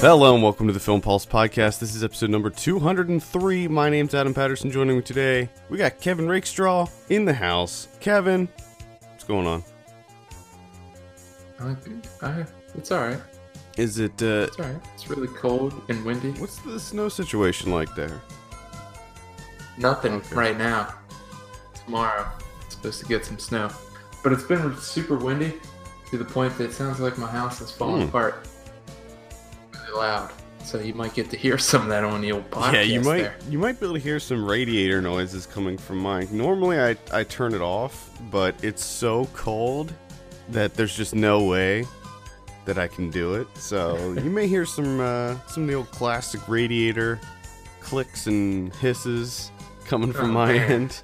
Hello and welcome to the Film Pulse podcast. This is episode number 203. My name's Adam Patterson. Joining me today, we got Kevin Rakestraw in the house. Kevin, what's going on? Uh, uh, it's alright. Is it, uh, It's alright. It's really cold and windy. what's the snow situation like there? Nothing Okay. right now. Tomorrow, supposed to get some snow. But it's been super windy to the point that it sounds like my house is falling Hmm. apart. Really loud. So you might get to hear some of that on the old podcast yeah, you might there. you might be able to hear some radiator noises coming from mine. Normally I I turn it off, but it's so cold that there's just no way that I can do it. So you may hear some uh, some of the old classic radiator clicks and hisses coming from Oh, my man. end.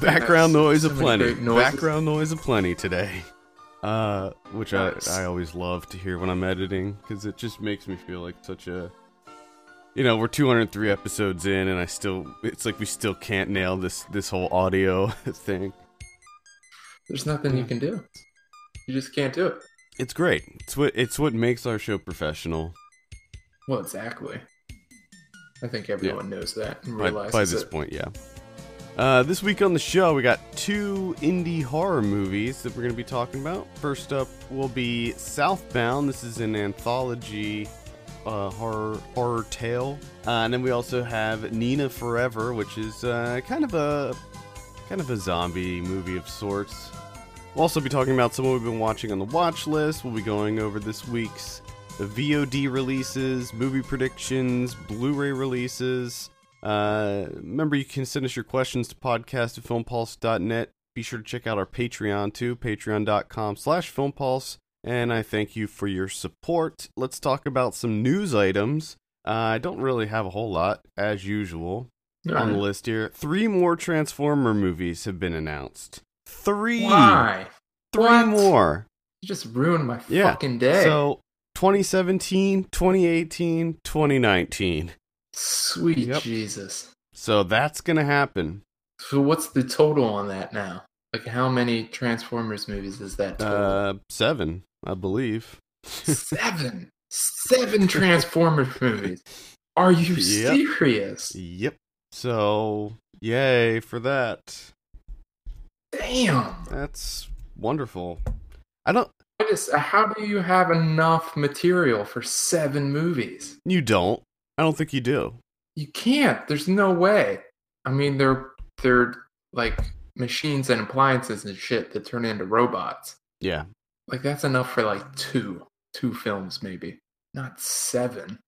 Background noise so of many plenty. great noises. Background noise aplenty today. Uh, which Nice. I I always love to hear when I'm editing because it just makes me feel like such a. You know, we're 203 episodes in, and I still. It's like we still can't nail this this whole audio thing. There's nothing you can do. You just can't do it. It's great. It's what it's what makes our show professional. Well, exactly. I think everyone knows that and By, realizes by this it. point, yeah. Uh, this week on the show, we got two indie horror movies that we're going to be talking about. First up will be Southbound. This is an anthology uh, horror horror tale, uh, and then we also have Nina Forever, which is uh, kind of a kind of a zombie movie of sorts. We'll also be talking about someone we've been watching on the watch list. We'll be going over this week's VOD releases, movie predictions, Blu-ray releases. Uh, remember, you can send us your questions to podcast at filmpulse.net. Be sure to check out our Patreon too, patreon.com slash filmpulse. And I thank you for your support. Let's talk about some news items. Uh, I don't really have a whole lot, as usual, on the list here. Three more Transformer movies have been announced. Three! Why? Three What? more. You just ruined my Yeah, fucking day. So 2017, 2018, 2019. Sweet Yep. Jesus. So that's gonna happen. So what's the total on that now? Like how many Transformers movies is that total? Uh, seven, I believe. Seven. Seven Transformers movies. Are you Yep. serious? Yep. So yay for that. Damn. That's wonderful. I don't. I just how do you have enough material for seven movies? You don't. I don't think you do. You can't. There's no way. I mean they're they're like machines and appliances and shit that turn into robots. Yeah. Like that's enough for like two, two films maybe, not seven.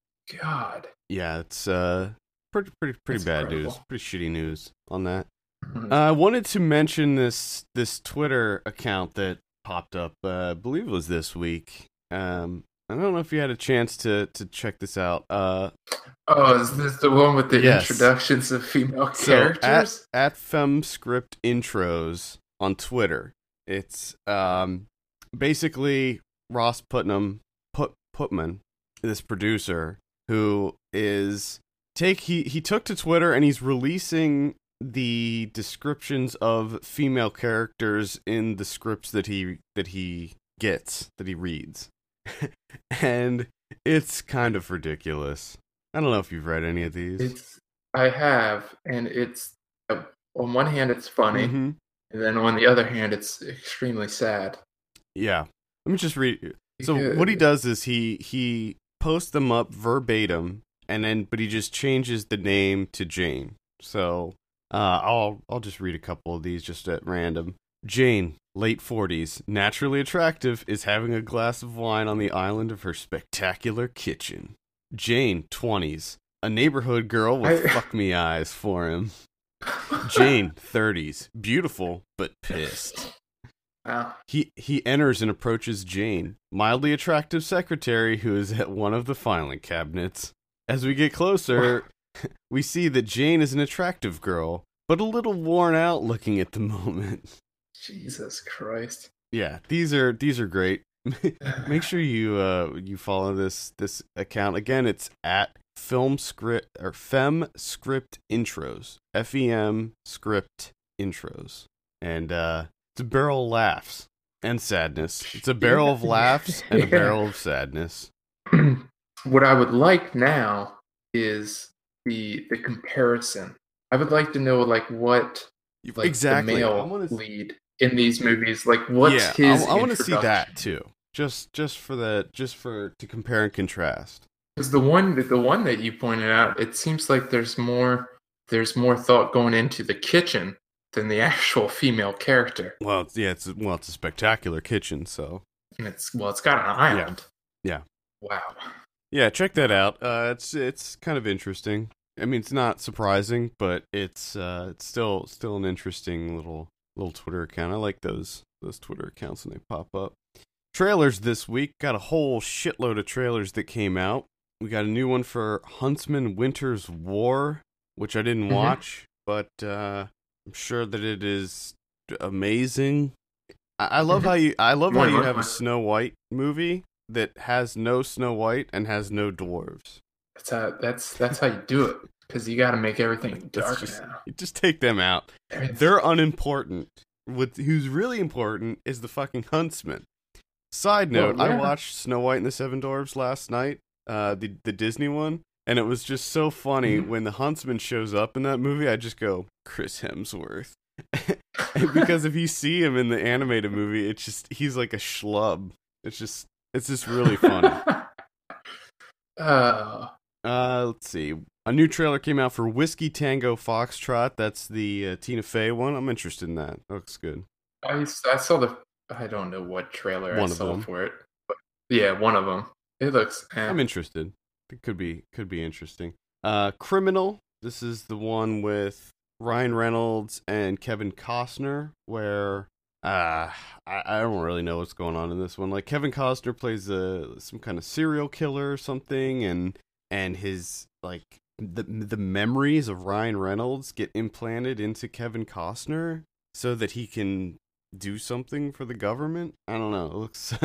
God. Yeah. It's uh pretty pretty pretty That's bad incredible. news. Pretty shitty news on that. Mhm. Uh, I wanted to mention this this Twitter account that popped up. Uh, I believe it was this week. Um, I don't know if you had a chance to to check this out. Uh, oh, is this the one with the Yes. introductions of female so characters? at at FemScript Intros on Twitter, it's um basically Ross Putnam Put Putman, this producer who is take he he took to Twitter and he's releasing the descriptions of female characters in the scripts that he that he gets that he reads. and it's kind of ridiculous. I don't know if you've read any of these. It's I have, and it's uh, on one hand it's funny, Mhm. and then on the other hand it's extremely sad. Yeah. Let me just read So what he does is he he posts them up verbatim and then but he just changes the name to Jane. So uh I'll I'll just read a couple of these just at random. Jane, late 40s, naturally attractive, is having a glass of wine on the island of her spectacular kitchen. Jane, 20s, a neighborhood girl with I- fuck me eyes for him. Jane, 30s, beautiful but pissed. Wow. He he enters and approaches Jane, mildly attractive secretary who is at one of the filing cabinets. As we get closer, we see that Jane is an attractive girl, but a little worn out looking at the moment. Jesus Christ. Yeah, these are these are great. Make sure you uh you follow this this account again. It's at film script or fem script intros f e m script intros and uh, it's a barrel of laughs and sadness. It's a barrel of laughs and a barrel of sadness. what I would like now is the the comparison. I would like to know like what like exactly. the I male wanna lead in these movies. Like what's yeah, his? I, want to see that too. Just just for the just for to compare and contrast. Because the one the one that you pointed out, it seems like there's more there's more thought going into the kitchen than the actual female character. Well, it's, yeah, it's well, it's a spectacular kitchen. So And it's well, it's got an island. Yeah. Wow. yeah, check that out. Uh, it's it's kind of interesting. I mean, it's not surprising, but it's uh, it's still still an interesting little little Twitter account. I like those those Twitter accounts when they pop up. Trailers this week got a whole shitload of trailers that came out. We got a new one for Huntsman Winter's War, which I didn't Mhm. watch, but uh, I'm sure that it is amazing. I, I love Mhm. how you I love how you have a Snow White movie that has no Snow White and has no dwarves. That's how that's that's how you do it. Because you got to make everything dark just- now. Just take them out. They're unimportant. What who's really important is the fucking huntsman. Side Well, note, I watched Snow White and the Seven Dwarfs last night, uh, the the Disney one, and it was just so funny Mhm. when the huntsman shows up in that movie. I just go Chris Hemsworth, because if you see him in the animated movie, it's just he's like a schlub. It's just it's just really funny. uh, Uh, let's see. A new trailer came out for Whiskey Tango Foxtrot. That's the uh, Tina Fey one. I'm interested in that. Looks good. I saw the I don't know what trailer One I saw them. for it. But yeah, one of them. It looks. Eh. I'm interested. It could be could be interesting. Uh, Criminal. This is the one with Ryan Reynolds and Kevin Costner, where uh, I, I don't really know what's going on in this one. Like Kevin Costner plays a some kind of serial killer or something, and and his like the the memories of Ryan Reynolds get implanted into Kevin Costner so that he can do something for the government. I don't know. It looks.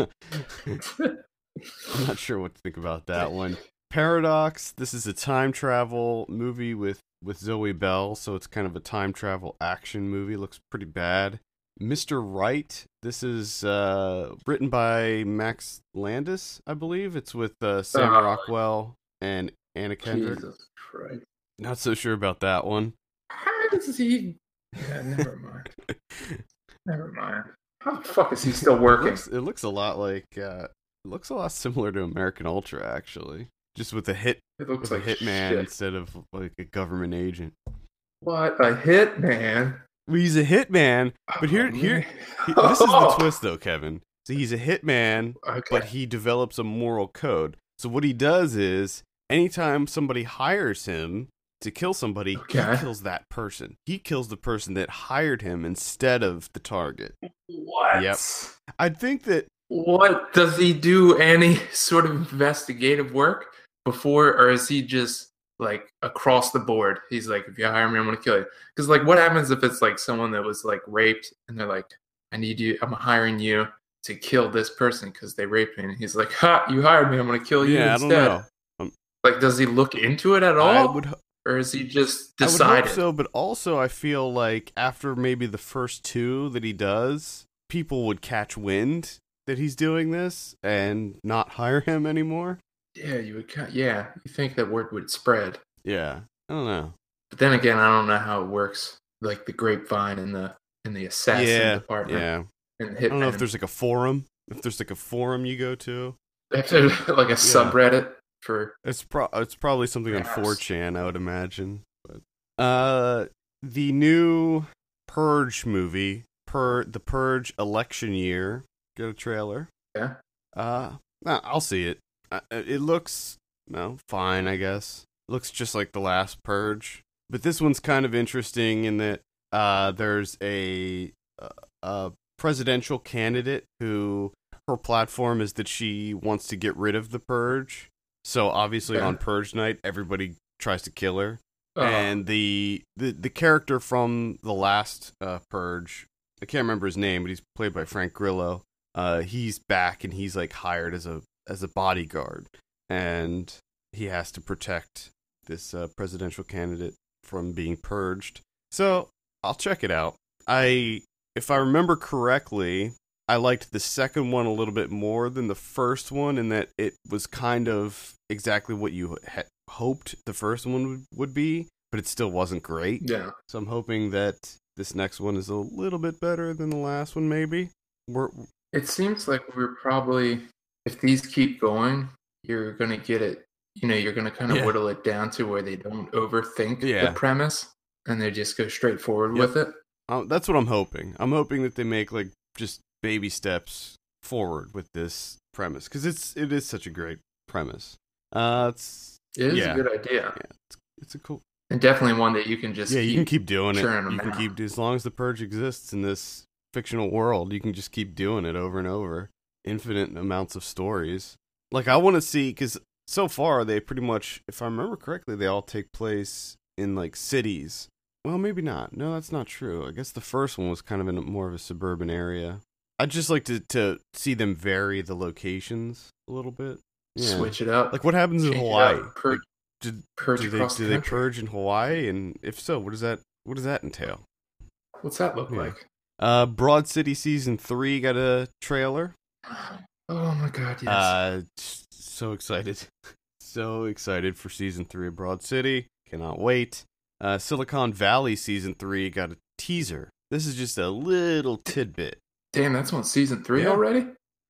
I'm not sure what to think about that one. Paradox. This is a time travel movie with with Zoe Bell, so it's kind of a time travel action movie. Looks pretty bad. Mr. Right. This is uh, written by Max Landis, I believe. It's with uh, Sam Uh, Rockwell and Anna Kendrick. Jesus Christ! Not so sure about that one. How does he? Yeah, never mind. never mind. How the fuck is he still It working? looks, it looks a lot like uh, it looks a lot similar to American Ultra, actually. Just with a hit It looks like a hitman shit. instead of like a government agent. What a hit, man! Well, he's a hitman, But here- Oh, here- He- this is the twist, though, Kevin. So he's a hitman, Okay. but he develops a moral code. So what he does is, anytime somebody hires him to kill somebody, Okay. he kills that person. He kills the person that hired him instead of the target. what? Yep. I think that What does he do? Any sort of investigative work before, or is he just like across the board? He's like, if you hire me, I'm gonna kill you. Because like, what happens if it's like someone that was like raped and they're like, I need you. I'm hiring you to kill this person because they raped me. And he's like, Ha! You hired me. I'm gonna kill you yeah, I don't know. Like, does he look into it at all, would or is he just I would decided? so, but also I feel like after maybe the first two that he does, people would catch wind that he's doing this and not hire him anymore. Yeah, you would. Yeah, you think that word would spread. Yeah, I don't know. But then again, I don't know how it works, like the grapevine and the in the assassin yeah, department yeah. and I don't know if there's like a forum. If there's like a forum you go to, If there's like a subreddit for it's pro it's probably something on 4chan, I would imagine. But uh, the new Purge movie, per the Purge election year, get a trailer. yeah. Uh, nah, I'll see it. Uh, it looks no fine, I guess. looks just like the last Purge, but this one's kind of interesting in that uh, there's a a presidential candidate who her platform is that she wants to get rid of the Purge. So obviously Yeah. on Purge night, everybody tries to kill her Oh, and the, the the character from the last uh, Purge, I can't remember his name, but he's played by Frank Grillo. Uh, he's back and he's like hired as a as a bodyguard, and he has to protect this uh, presidential candidate from being purged. So I'll check it out. I if I remember correctly, I liked the second one a little bit more than the first one, in that it was kind of exactly what you had hoped the first one would, would be, but it still wasn't great. Yeah. So I'm hoping that this next one is a little bit better than the last one, maybe. We're, It seems like we're probably, if these keep going, you're going to get it, you know, you're going to kind of Yeah. whittle it down to where they don't overthink Yeah. the premise and they just go straight forward Yep. with it. uh, that's what I'm hoping. I'm hoping that they make like just baby steps forward with this premise because it's it is such a great premise. Uh, it's It is Yeah. a good idea. Yeah, it's a cool. And definitely one that you can just yeah, you can keep doing it. You can out. keep as long as the purge exists in this fictional world. You can just keep doing it over and over. Infinite amounts of stories. Like I want to see because so far they pretty much, if I remember correctly, they all take place in like cities. Well, maybe not. No, that's not true. I guess the first one was kind of in a, more of a suburban area. I'd just like to to see them vary the locations a little bit. Yeah. switch it up. Like what happens in Hawaii? pur- Like, did purge do they do the they purge in Hawaii? And if so, what does that what does that entail? What's that look Yeah. like? Uh, Broad City season three got a trailer. Oh my god, yes. Uh, so excited, so excited for season three of Broad City. Cannot wait. Uh, Silicon Valley season three got a teaser. This is just a little tidbit. Damn, that's on season three Yeah. already?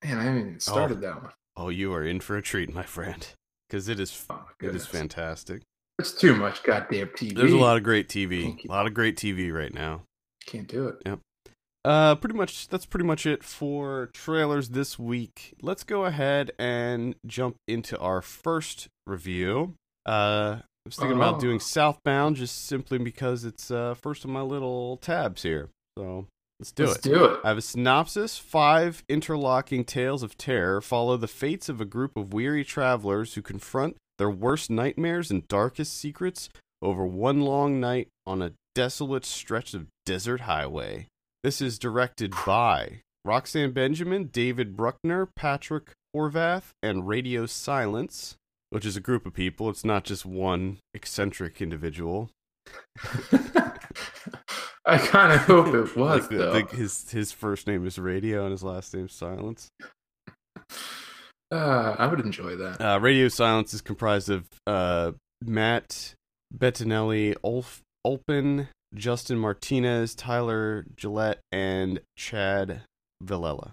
Man, I haven't even started that one. Oh, you are in for a treat, my friend, because it is Oh it is fantastic. It's too much goddamn TV. There's a lot of great TV, a lot of great TV right now. Can't do it. Yep. Uh, pretty much that's pretty much it for trailers this week. Let's go ahead and jump into our first review. Uh, I was thinking about Oh. doing Southbound just simply because it's uh first on my little tabs here. So let's do Let's it. do it. I have a synopsis. Five interlocking tales of terror follow the fates of a group of weary travelers who confront their worst nightmares and darkest secrets over one long night on a desolate stretch of desert highway. This is directed by Roxanne Benjamin, David Bruckner, Patrick Horvath, and Radio Silence, which is a group of people. It's not just one eccentric individual. I kind of hope it was Like the- though. the- his his first name is Radio and his last name is Silence. Uh, I would enjoy that. Uh, Radio Silence is comprised of uh, Matt Bettinelli, Ulf Olpin, Justin Martinez, Tyler Gillett, and Chad Villella.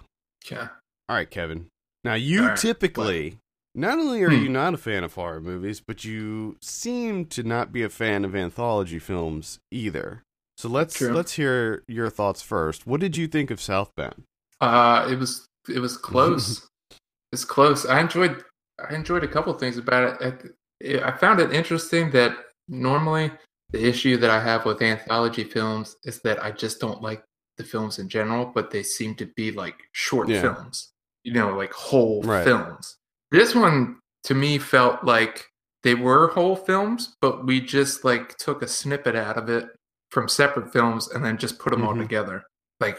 Yeah. All right, Kevin. Now you right, typically not only are Hmm. you not a fan of horror movies, but you seem to not be a fan of anthology films either. So let's True. let's hear your thoughts first. What did you think of Southbound? Uh, it was it was close. it's close. I enjoyed I enjoyed a couple things about it. it. I found it interesting that normally the issue that I have with anthology films is that I just don't like the films in general, but they seem to be like short Yeah. films. You know, like whole Right. films. This one to me felt like they were whole films, but we just like took a snippet out of it from separate films and then just put them all Mhm. together. Like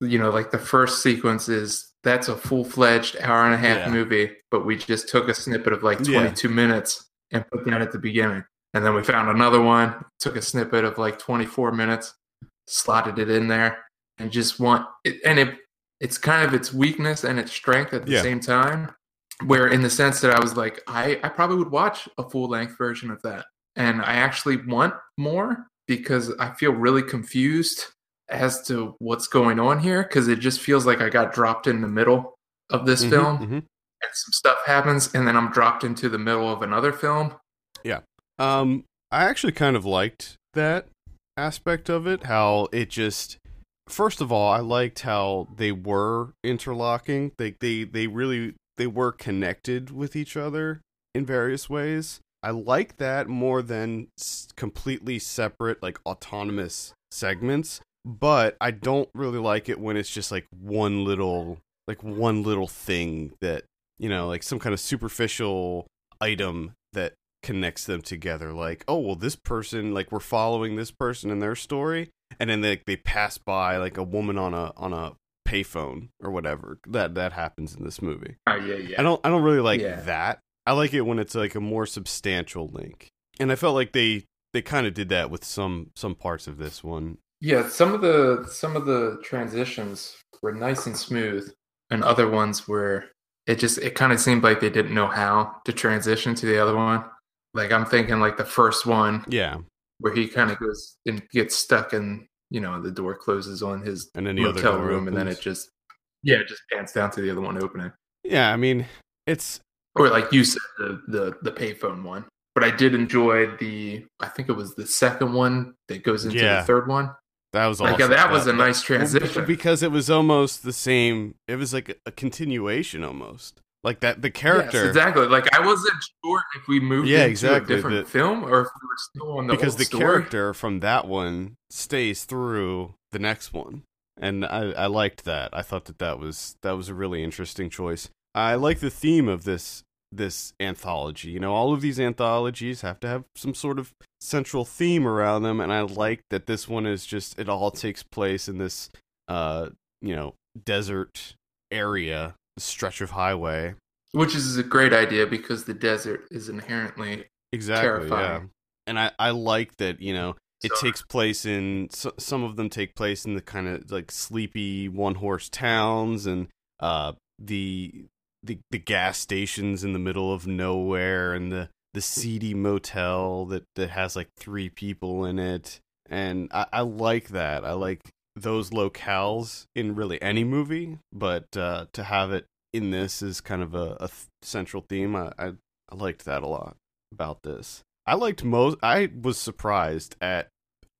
you know, like the first sequence is that's a full fledged hour and a half Yeah. movie, but we just took a snippet of like Yeah. 22 minutes and put that at the beginning. And then we found another one, took a snippet of like 24 minutes, slotted it in there, and just want it. And it, it's kind of its weakness and its strength at the Yeah. same time. Where, in the sense that I was like, I, I probably would watch a full length version of that. And I actually want more because I feel really confused as to what's going on here because it just feels like I got dropped in the middle of this Mhm, film mhm. and some stuff happens and then I'm dropped into the middle of another film. Yeah. Um, I actually kind of liked that aspect of it. How it just, first of all, I liked how they were interlocking. They they they really they were connected with each other in various ways. I like that more than s- completely separate, like autonomous segments. But I don't really like it when it's just like one little, like one little thing that you know, like some kind of superficial item that connects them together like oh well this person like we're following this person and their story and then they they pass by like a woman on a on a payphone or whatever that that happens in this movie Oh yeah, yeah. i don't i don't really like Yeah. that i like it when it's like a more substantial link. And i felt like they they kind of did that with some some parts of this one. Yeah, some of the some of the transitions were nice and smooth, and other ones were it just it kind of seemed like they didn't know how to transition to the other one. Like I'm thinking like the first one Yeah, where he kind of goes and gets stuck and you know the door closes on his and then the door room and then it just yeah it just pans down to the other one opening. Yeah, I mean, it's or like you said the the the payphone one but i did enjoy the i think it was the second one that goes into Yeah. the third one that was like awesome. yeah, that was a nice transition because it was almost the same. It was like a, a continuation almost. Like that, the character Yes, exactly like i wasn't sure if we moved Yeah, into exactly, a different the- film or if we were still on the because the story. character from that one stays through the next one, and I, I liked that. I thought that that was that was a really interesting choice. I like the theme of this this anthology. You know, all of these anthologies have to have some sort of central theme around them, and I like that this one is just it all takes place in this uh you know desert area, stretch of highway. which is a great idea because the desert is inherently Exactly. Terrifying. Yeah. And I I like that you know it So- takes place in so, some of them take place in the kind of like sleepy one horse towns and uh the the the gas stations in the middle of nowhere and the the seedy motel that that has like three people in it and I, I like that I like those locales in really any movie but uh to have it in this is kind of a, a central theme I, I I liked that a lot about this. I liked most. I was surprised at.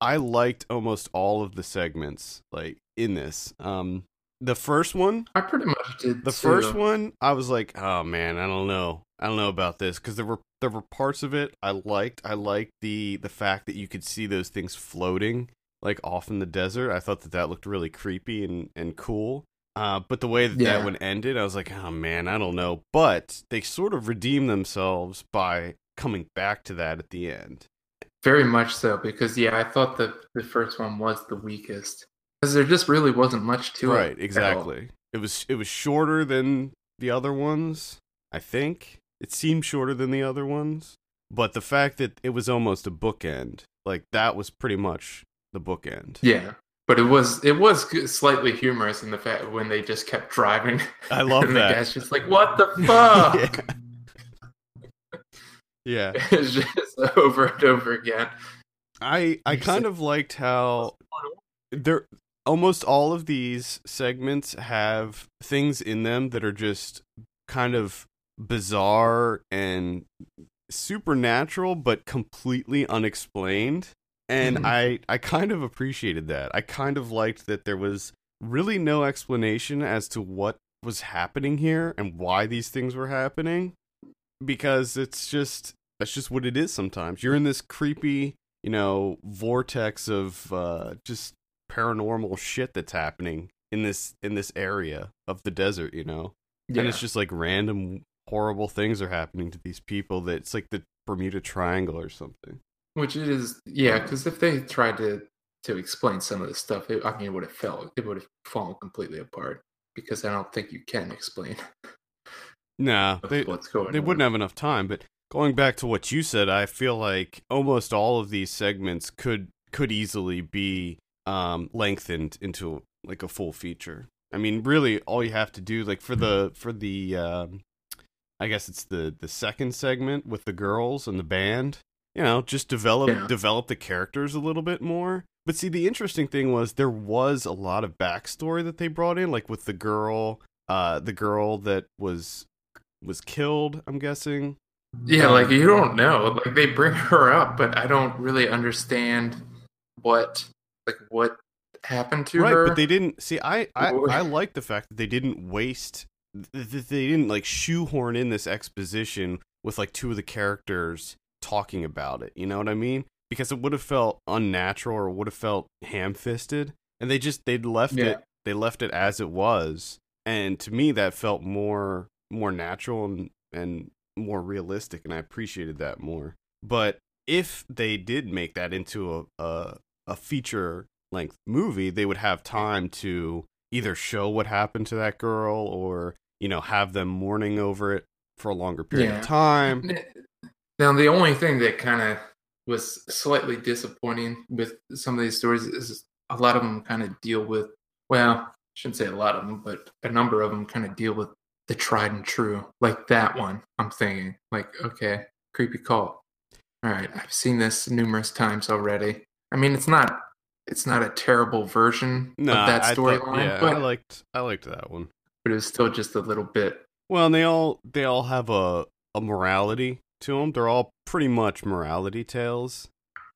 I liked almost all of the segments like in this. Um, the first one, i pretty much did the too. first one, I was like, oh man, I don't know, I don't know about this because there were there were parts of it I liked. I liked the the fact that you could see those things floating like off in the desert. I thought that that looked really creepy and and cool. Uh, but the way that Yeah. that one ended, I was like, oh man, I don't know. But they sort of redeemed themselves by coming back to that at the end. Very much so, because yeah, I thought the the first one was the weakest, because there just really wasn't much to it. right, exactly. It was it was shorter than the other ones. I think it seemed shorter than the other ones, but the fact that it was almost a bookend, like that was pretty much the bookend. Yeah, but it was it was slightly humorous in the fact when they just kept driving. I love and that. The guy's just like, "What the fuck?" yeah. it's just over and over again. I I kind of liked how there almost all of these segments have things in them that are just kind of bizarre and supernatural but completely unexplained. And Mhm. i i kind of appreciated that. I kind of liked that there was really no explanation as to what was happening here and why these things were happening because it's just that's just what it is sometimes. You're in this creepy you know vortex of uh just paranormal shit that's happening in this in this area of the desert you know Yeah. and it's just like random horrible things are happening to these people that it's like the bermuda triangle or something Which it is, yeah, because if they tried to to explain some of this stuff, it, I mean, it would have fell, it would have fallen completely apart. Because I don't think you can explain nah they, they wouldn't have enough time but going back to what you said i feel like almost all of these segments could could easily be um lengthened into like a full feature i mean really all you have to do like for the for the um i guess it's the the second segment with the girls and the band you know just develop Yeah. develop the characters a little bit more but see the interesting thing was there was a lot of backstory that they brought in like with the girl uh the girl that was was killed i'm guessing Yeah, Um, like you don't know. Like they bring her up, but I don't really understand what like what happened to right her. but they didn't see i i, I like the fact that they didn't waste th- th- they didn't like shoehorn in this exposition with like two of the characters talking about it you know what i mean because it would have felt unnatural or would have felt ham-fisted and they just they'd left Yeah. it they left it as it was and to me that felt more more natural and and more realistic and i appreciated that more but if they did make that into a a, a feature length movie they would have time to either show what happened to that girl or you know have them mourning over it for a longer period Yeah. of time Now the only thing that kind of was slightly disappointing with some of these stories is a lot of them kind of deal with well, I shouldn't say a lot of them, but a number of them kind of deal with the tried and true. Like that one, I'm thinking, like, okay, creepy cult. All right, I've seen this numerous times already. I mean, it's not it's not a terrible version of that storyline, yeah, but I liked I liked that one. but it was still just a little bit. Well, and they all they all have a a morality to them. They're all pretty much morality tales.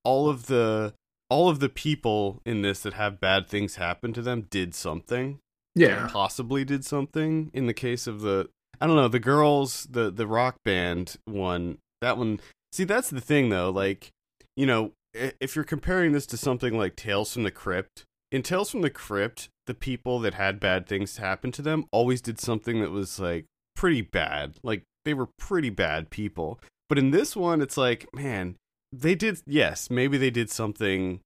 All of the all of the people in this that have bad things happen to them did something. Yeah, Possibly did something. In the case of the I don't know, the girls, the the rock band one, that one See, that's the thing though, like, you know, if you're comparing this to something like Tales from the Crypt, in Tales from the Crypt, the people that had bad things happen to them always did something that was like pretty bad. Like they were pretty bad people. But in this one, it's like, man, they did yes, maybe they did something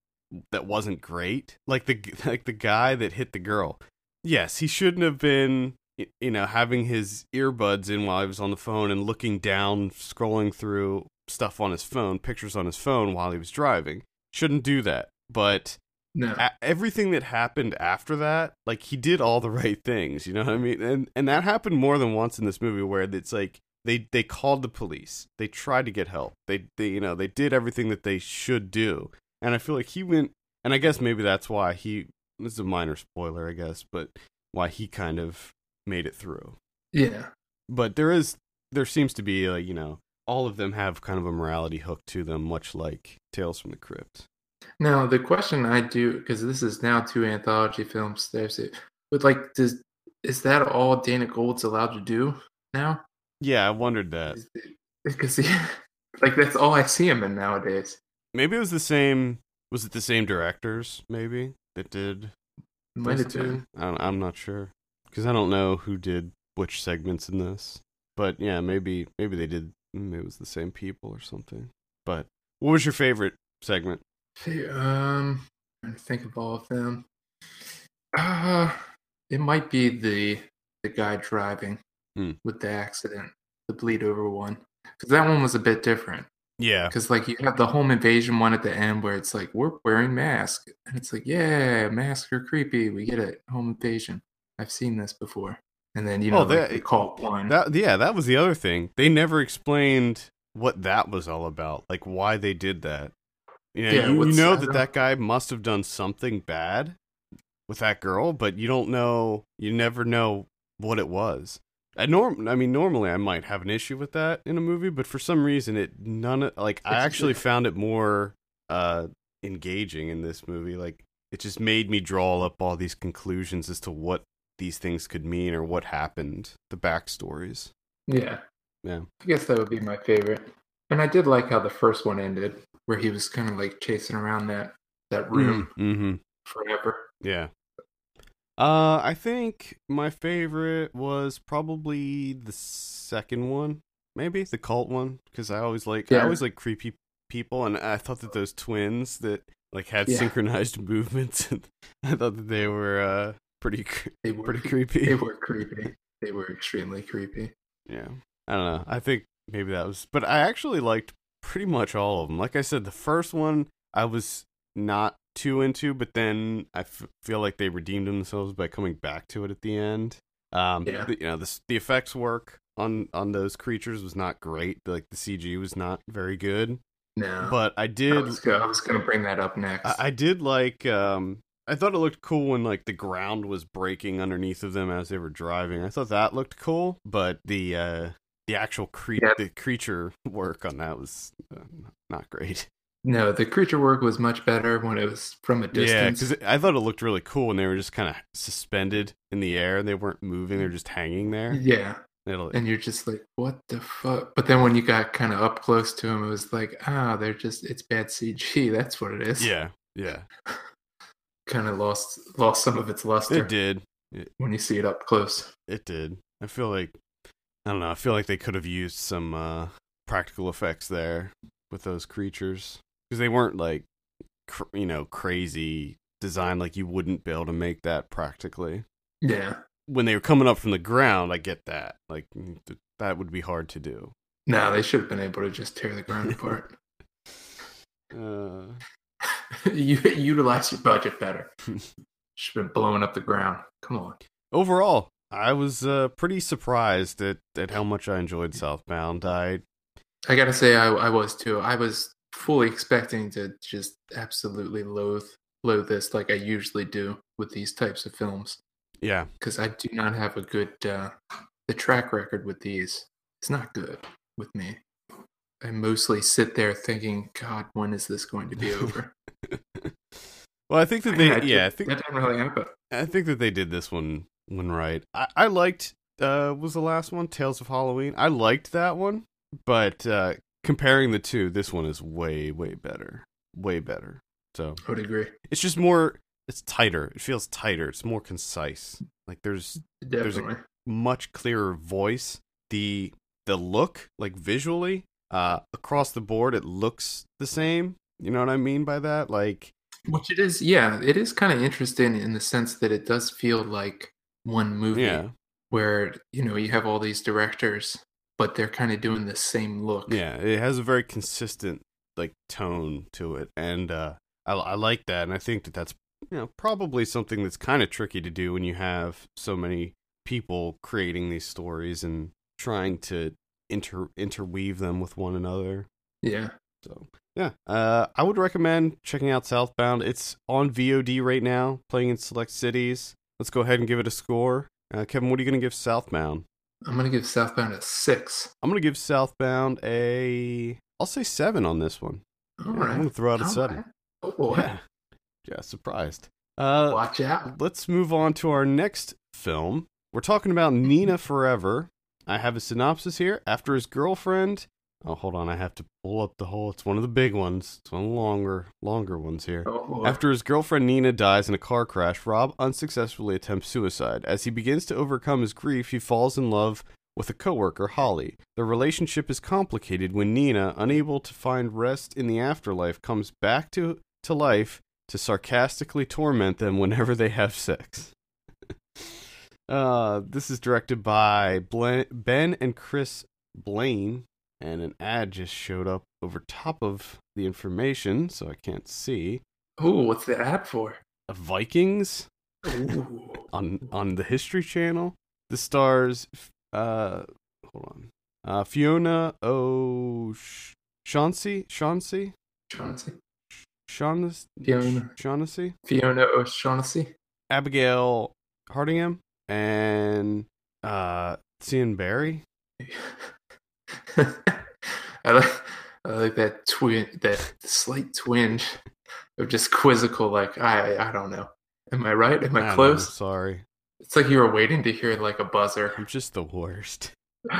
that wasn't great. Like the like the guy that hit the girl. Yes, he shouldn't have been you know having his earbuds in while he was on the phone and looking down scrolling through stuff on his phone, pictures on his phone while he was driving. Shouldn't do that. But no, a- everything that happened after that, like he did all the right things, you know what I mean? And and that happened more than once in this movie where it's like they they called the police. They tried to get help. They they you know, they did everything that they should do. And I feel like he went and I guess maybe that's why he this is a minor spoiler, I guess, but why he kind of made it through. yeah, But there is there seems to be like, you know, all of them have kind of a morality hook to them, much like Tales from the Crypt. Now the question I do because this is now two anthology films. There's it, but like, does is that all Dana Gould's allowed to do now? Yeah, I wondered that. Because like that's all I see him in nowadays. Maybe it was the same. Was it the same directors? Maybe that did. Might have been. I don't, I'm not sure because I don't know who did which segments in this. But yeah, maybe maybe they did. Maybe it was the same people or something. But what was your favorite segment? See, Um, trying to think of all of them. Uh it might be the the guy driving Hmm. with the accident, the bleed over one, because that one was a bit different. Yeah, Because like you have the home invasion one at the end where it's like we're wearing masks, and it's like yeah, masks are creepy. We get it, home invasion. I've seen this before. And then you know Oh, like, that- the cult one. that yeah, that was the other thing. They never explained what that was all about, like why they did that. You know, Yeah, you, you know that that guy must have done something bad with that girl, but you don't know. You never know what it was. I norm, I mean, normally I might have an issue with that in a movie, but for some reason, it none of like I actually found it more uh engaging in this movie. Like it just made me draw up all these conclusions as to what these things could mean or what happened, the backstories. yeah. Yeah. I guess that would be my favorite. And I did like how the first one ended, where he was kind of like chasing around that that room Mm-hmm. forever. Yeah. Uh, I think my favorite was probably the second one, maybe the cult one, because I always like I always like creepy people, and I thought that those twins that like had Yeah. synchronized movements, I thought that they were uh pretty They were pretty creepy. They were creepy. They were extremely creepy. Yeah. I don't know. I think maybe that was, but I actually liked pretty much all of them. Like I said, the first one I was not too into, but then I f- feel like they redeemed themselves by coming back to it at the end. Um, Yeah. the, you know, the the effects work on on those creatures was not great. Like the CG was not very good, No, but I I did was, go- I was gonna bring that up next. I, I did like um I thought it looked cool when like the ground was breaking underneath of them as they were driving. I thought that looked cool, but the uh the actual cre- Yeah. the creature work on that was uh, not great. no, the creature work was much better when it was from a Yeah, distance. because I thought it looked really cool when they were just kind of suspended in the air. And they weren't moving; they're just hanging there. yeah, It'll, and you're just like, what the fuck? But then when you got kind of up close to him, it was like, ah, they're just it's bad CG. That's what it is. yeah, yeah, kind of lost lost some of its luster it did. when you see it up close. It did. I feel like I don't know. I feel like they could have used some uh, practical effects there with those creatures because they weren't like cr- you know crazy design. Like you wouldn't be able to make that practically Yeah. when they were coming up from the ground. I get that. Like mm, th- that would be hard to do. No, they should have been able to just tear the ground apart. Uh, you utilize your budget better. She's been blowing up the ground. Come on. Overall, I was uh, pretty surprised at, at how much I enjoyed Southbound. I I gotta say, I, I was too. I was fully expecting to just absolutely loathe loathe this, like I usually do with these types of films, yeah, because I do not have a good uh, the track record with these. It's not good with me. I mostly sit there thinking, God, when is this going to be over? well, I think that they Yeah, yeah, I think that didn't really happen. I think that they did this one one right. I, I liked uh was the last one Tales of Halloween. I liked that one, but uh comparing the two, this one is way way better. Way better. So, I would agree. it's just more it's tighter. It feels tighter. It's more concise. Like there's There's a- much clearer voice. The the look, like visually, uh across the board it looks the same. You know what I mean by that? Like Which it is, yeah, it is kind of interesting in the sense that it does feel like one movie yeah. where, you know, you have all these directors, but they're kind of doing the same look. Yeah, it has a very consistent like tone to it, and uh, I, I like that, and I think that that's you know probably something that's kind of tricky to do when you have so many people creating these stories and trying to inter interweave them with one another. Yeah. So yeah, uh, I would recommend checking out Southbound. It's on VOD right now, playing in select cities. Let's go ahead and give it a score. Uh, Kevin, what are you going to give Southbound? I'm going to give Southbound a six. I'm going to give Southbound a, I'll say seven on this one. All Yeah, right. I'm gonna throw out a All seven. right. Oh, boy. Yeah, yeah, surprised. Uh, Watch out. let's move on to our next film. We're talking about Nina Forever. I have a synopsis here. After his girlfriend, oh, hold on, I have to pull up the whole. It's one of the big ones. It's one of the longer, longer ones here. Oh. After his girlfriend Nina dies in a car crash, Rob unsuccessfully attempts suicide. As he begins to overcome his grief, he falls in love with a coworker, Holly. Their relationship is complicated when Nina, unable to find rest in the afterlife, comes back to, to life to sarcastically torment them whenever they have sex. uh, this is directed by Ben and Chris Blaine, and an ad just showed up over top of the information, so I can't see. Ooh, what's the ad for? Vikings Ooh. on on the History Channel. The stars, uh, hold on, uh, Fiona O'Shaughnessy, Shaughnessy, Shaughnessy. Shaughnessy, Fiona O'Shaughnessy. Abigail Hardingham, and uh, Cian Barry. I like, I like that twin, that slight twinge of just quizzical. Like I, I don't know. Am I right? Am I, know, close? sorry, It's like you were waiting to hear like a buzzer. I'm just the worst.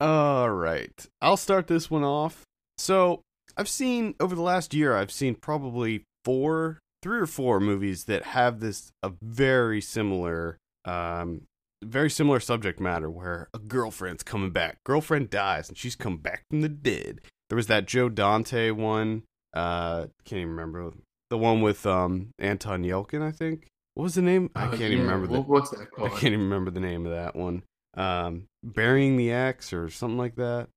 All right. I'll start this one off. So, I've seen over the last year, I've seen probably four, three or four movies that have this a very similar um very similar subject matter where a girlfriend's coming back. Girlfriend dies and she's come back from the dead. There was that Joe Dante one, uh can't even remember the one with um Anton Yelchin, I think. What was the name? I Oh, can't even remember the what's that called? I can't even remember the name of that one. Um, burying the ex or something like that.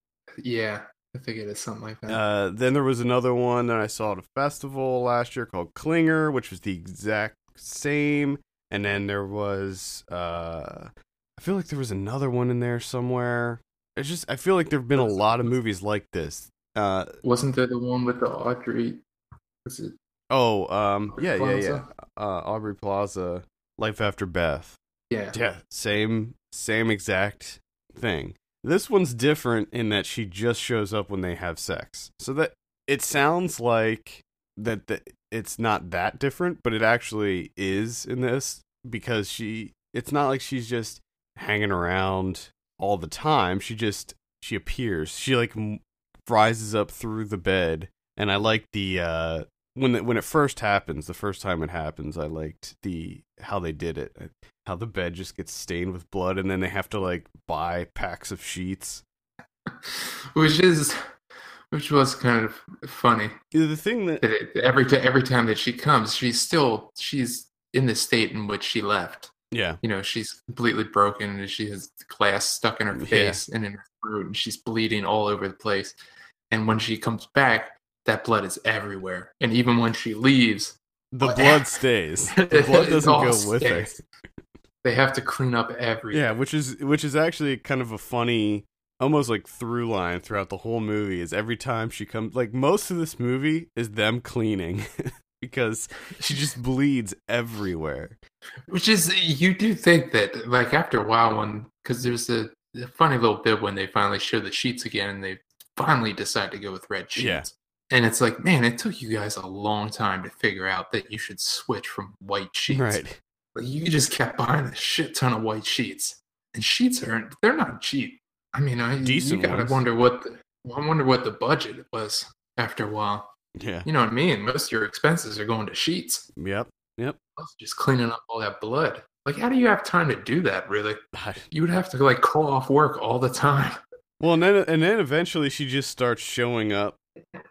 Yeah, I think it is something like that. Uh, then there was another one that I saw at a festival last year called Klinger, which was the exact same. And then there was, uh, I feel like there was another one in there somewhere. It's just, I feel like there've been a lot of movies like this. Uh, Wasn't there the one with the Audrey? Was it? oh, um, Aubrey yeah, yeah, yeah. Uh, Aubrey Plaza, Life After Beth. Yeah. Yeah, same same exact thing. This one's different in that she just shows up when they have sex. So that it sounds like that that it's not that different, but it actually is in this because she it's not like she's just hanging around all the time. She just she appears. She like m- rises up through the bed and I like the uh when it, when it first happens, the first time it happens, I liked the how they did it how the bed just gets stained with blood and then they have to like buy packs of sheets. which is, which was kind of funny. The thing that every every time that she comes, she's still she's in the state in which she left. yeah, You know, she's completely broken and she has glass stuck in her Yeah. face and in her throat, and she's bleeding all over the place. And when she comes back, that blood is everywhere. And even when she leaves, The blood stays. The blood doesn't go with her. they have to clean up everything. Yeah, which is which is actually kind of a funny, almost like through line throughout the whole movie. Is every time she comes, like most of this movie is them cleaning because she just bleeds everywhere. Which is, you do think that, like, after a while, when, because there's a, a funny little bit when they finally show the sheets again and they finally decide to go with red sheets. Yeah. And it's like, man, it took you guys a long time to figure out that you should switch from white sheets. Right. But you just kept buying a shit ton of white sheets. And sheets aren't, they're not cheap. I mean, I, Decent you gotta ones. wonder what the, I wonder what the budget was after a while. Yeah. You know what I mean? Most of your expenses are going to sheets. Yep. Yep. Just cleaning up all that blood. Like, how do you have time to do that, really? You would have to, like, call off work all the time. Well, and then and then eventually she just starts showing up,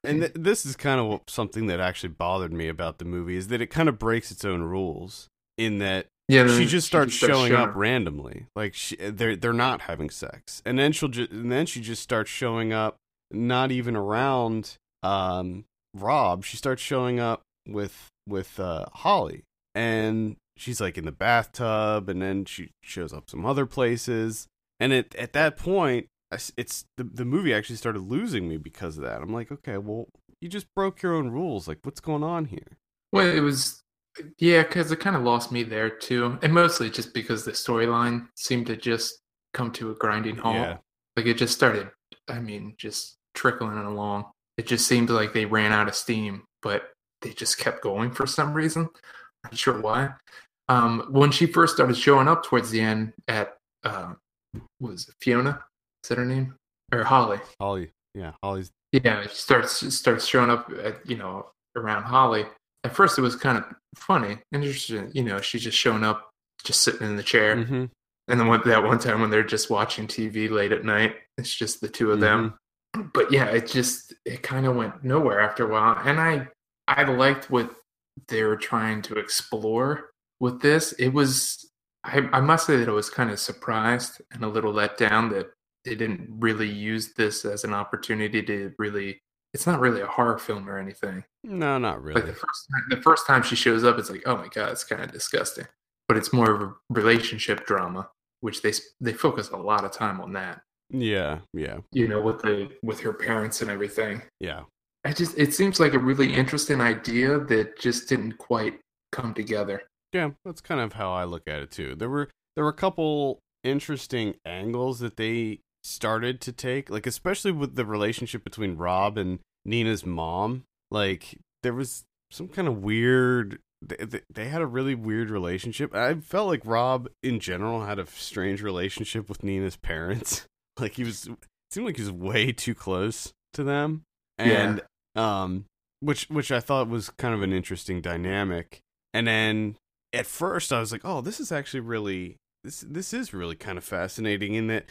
and th- this is kind of something that actually bothered me about the movie is that it kind of breaks its own rules in that Yeah, she just starts showing up randomly, like she, they're they're not having sex, and then she'll just and then she just starts showing up, not even around um Rob. She starts showing up with with uh, Holly, and she's like in the bathtub, and then she shows up some other places, and it at that point, it's the the movie actually started losing me because of that. I'm like, okay, well, you just broke your own rules. Like, what's going on here? Well, it was, yeah, because it kind of lost me there too, and mostly just because the storyline seemed to just come to a grinding halt. Yeah. Like it just started. I mean, just trickling along. It just seemed like they ran out of steam, but they just kept going for some reason. Not sure why. Um, when she first started showing up towards the end at, uh, was it Fiona? Is that her name? Or Holly? Holly, yeah, Holly's Yeah, she starts starts showing up at you know around Holly. At first, it was kind of funny, interesting. You know, she's just showing up, just sitting in the chair, Mhm. and then one, that one time when they're just watching TV late at night, it's just the two of them. But yeah, it just it kind of went nowhere after a while, and I I liked what they were trying to explore with this. It was I, I must say that I was kind of surprised and a little let down that they didn't really use this as an opportunity to really. It's not really a horror film or anything. No, not really. Like the first time, the first time she shows up, it's like, oh my god, it's kind of disgusting. But it's more of a relationship drama, which they they focus a lot of time on that. yeah, yeah, You know, with the with her parents and everything. yeah. I just it seems like a really interesting idea that just didn't quite come together. Yeah, that's kind of how I look at it too. There were there were a couple interesting angles that they started to take, like especially with the relationship between Rob and Nina's mom. Like there was some kind of weird they, they- had a really weird relationship. I felt like Rob in general had a strange relationship with Nina's parents. Like he was it seemed like he was way too close to them. And um which which I thought was kind of an interesting dynamic. And then at first I was like, "Oh, this is actually really this this is really kind of fascinating in that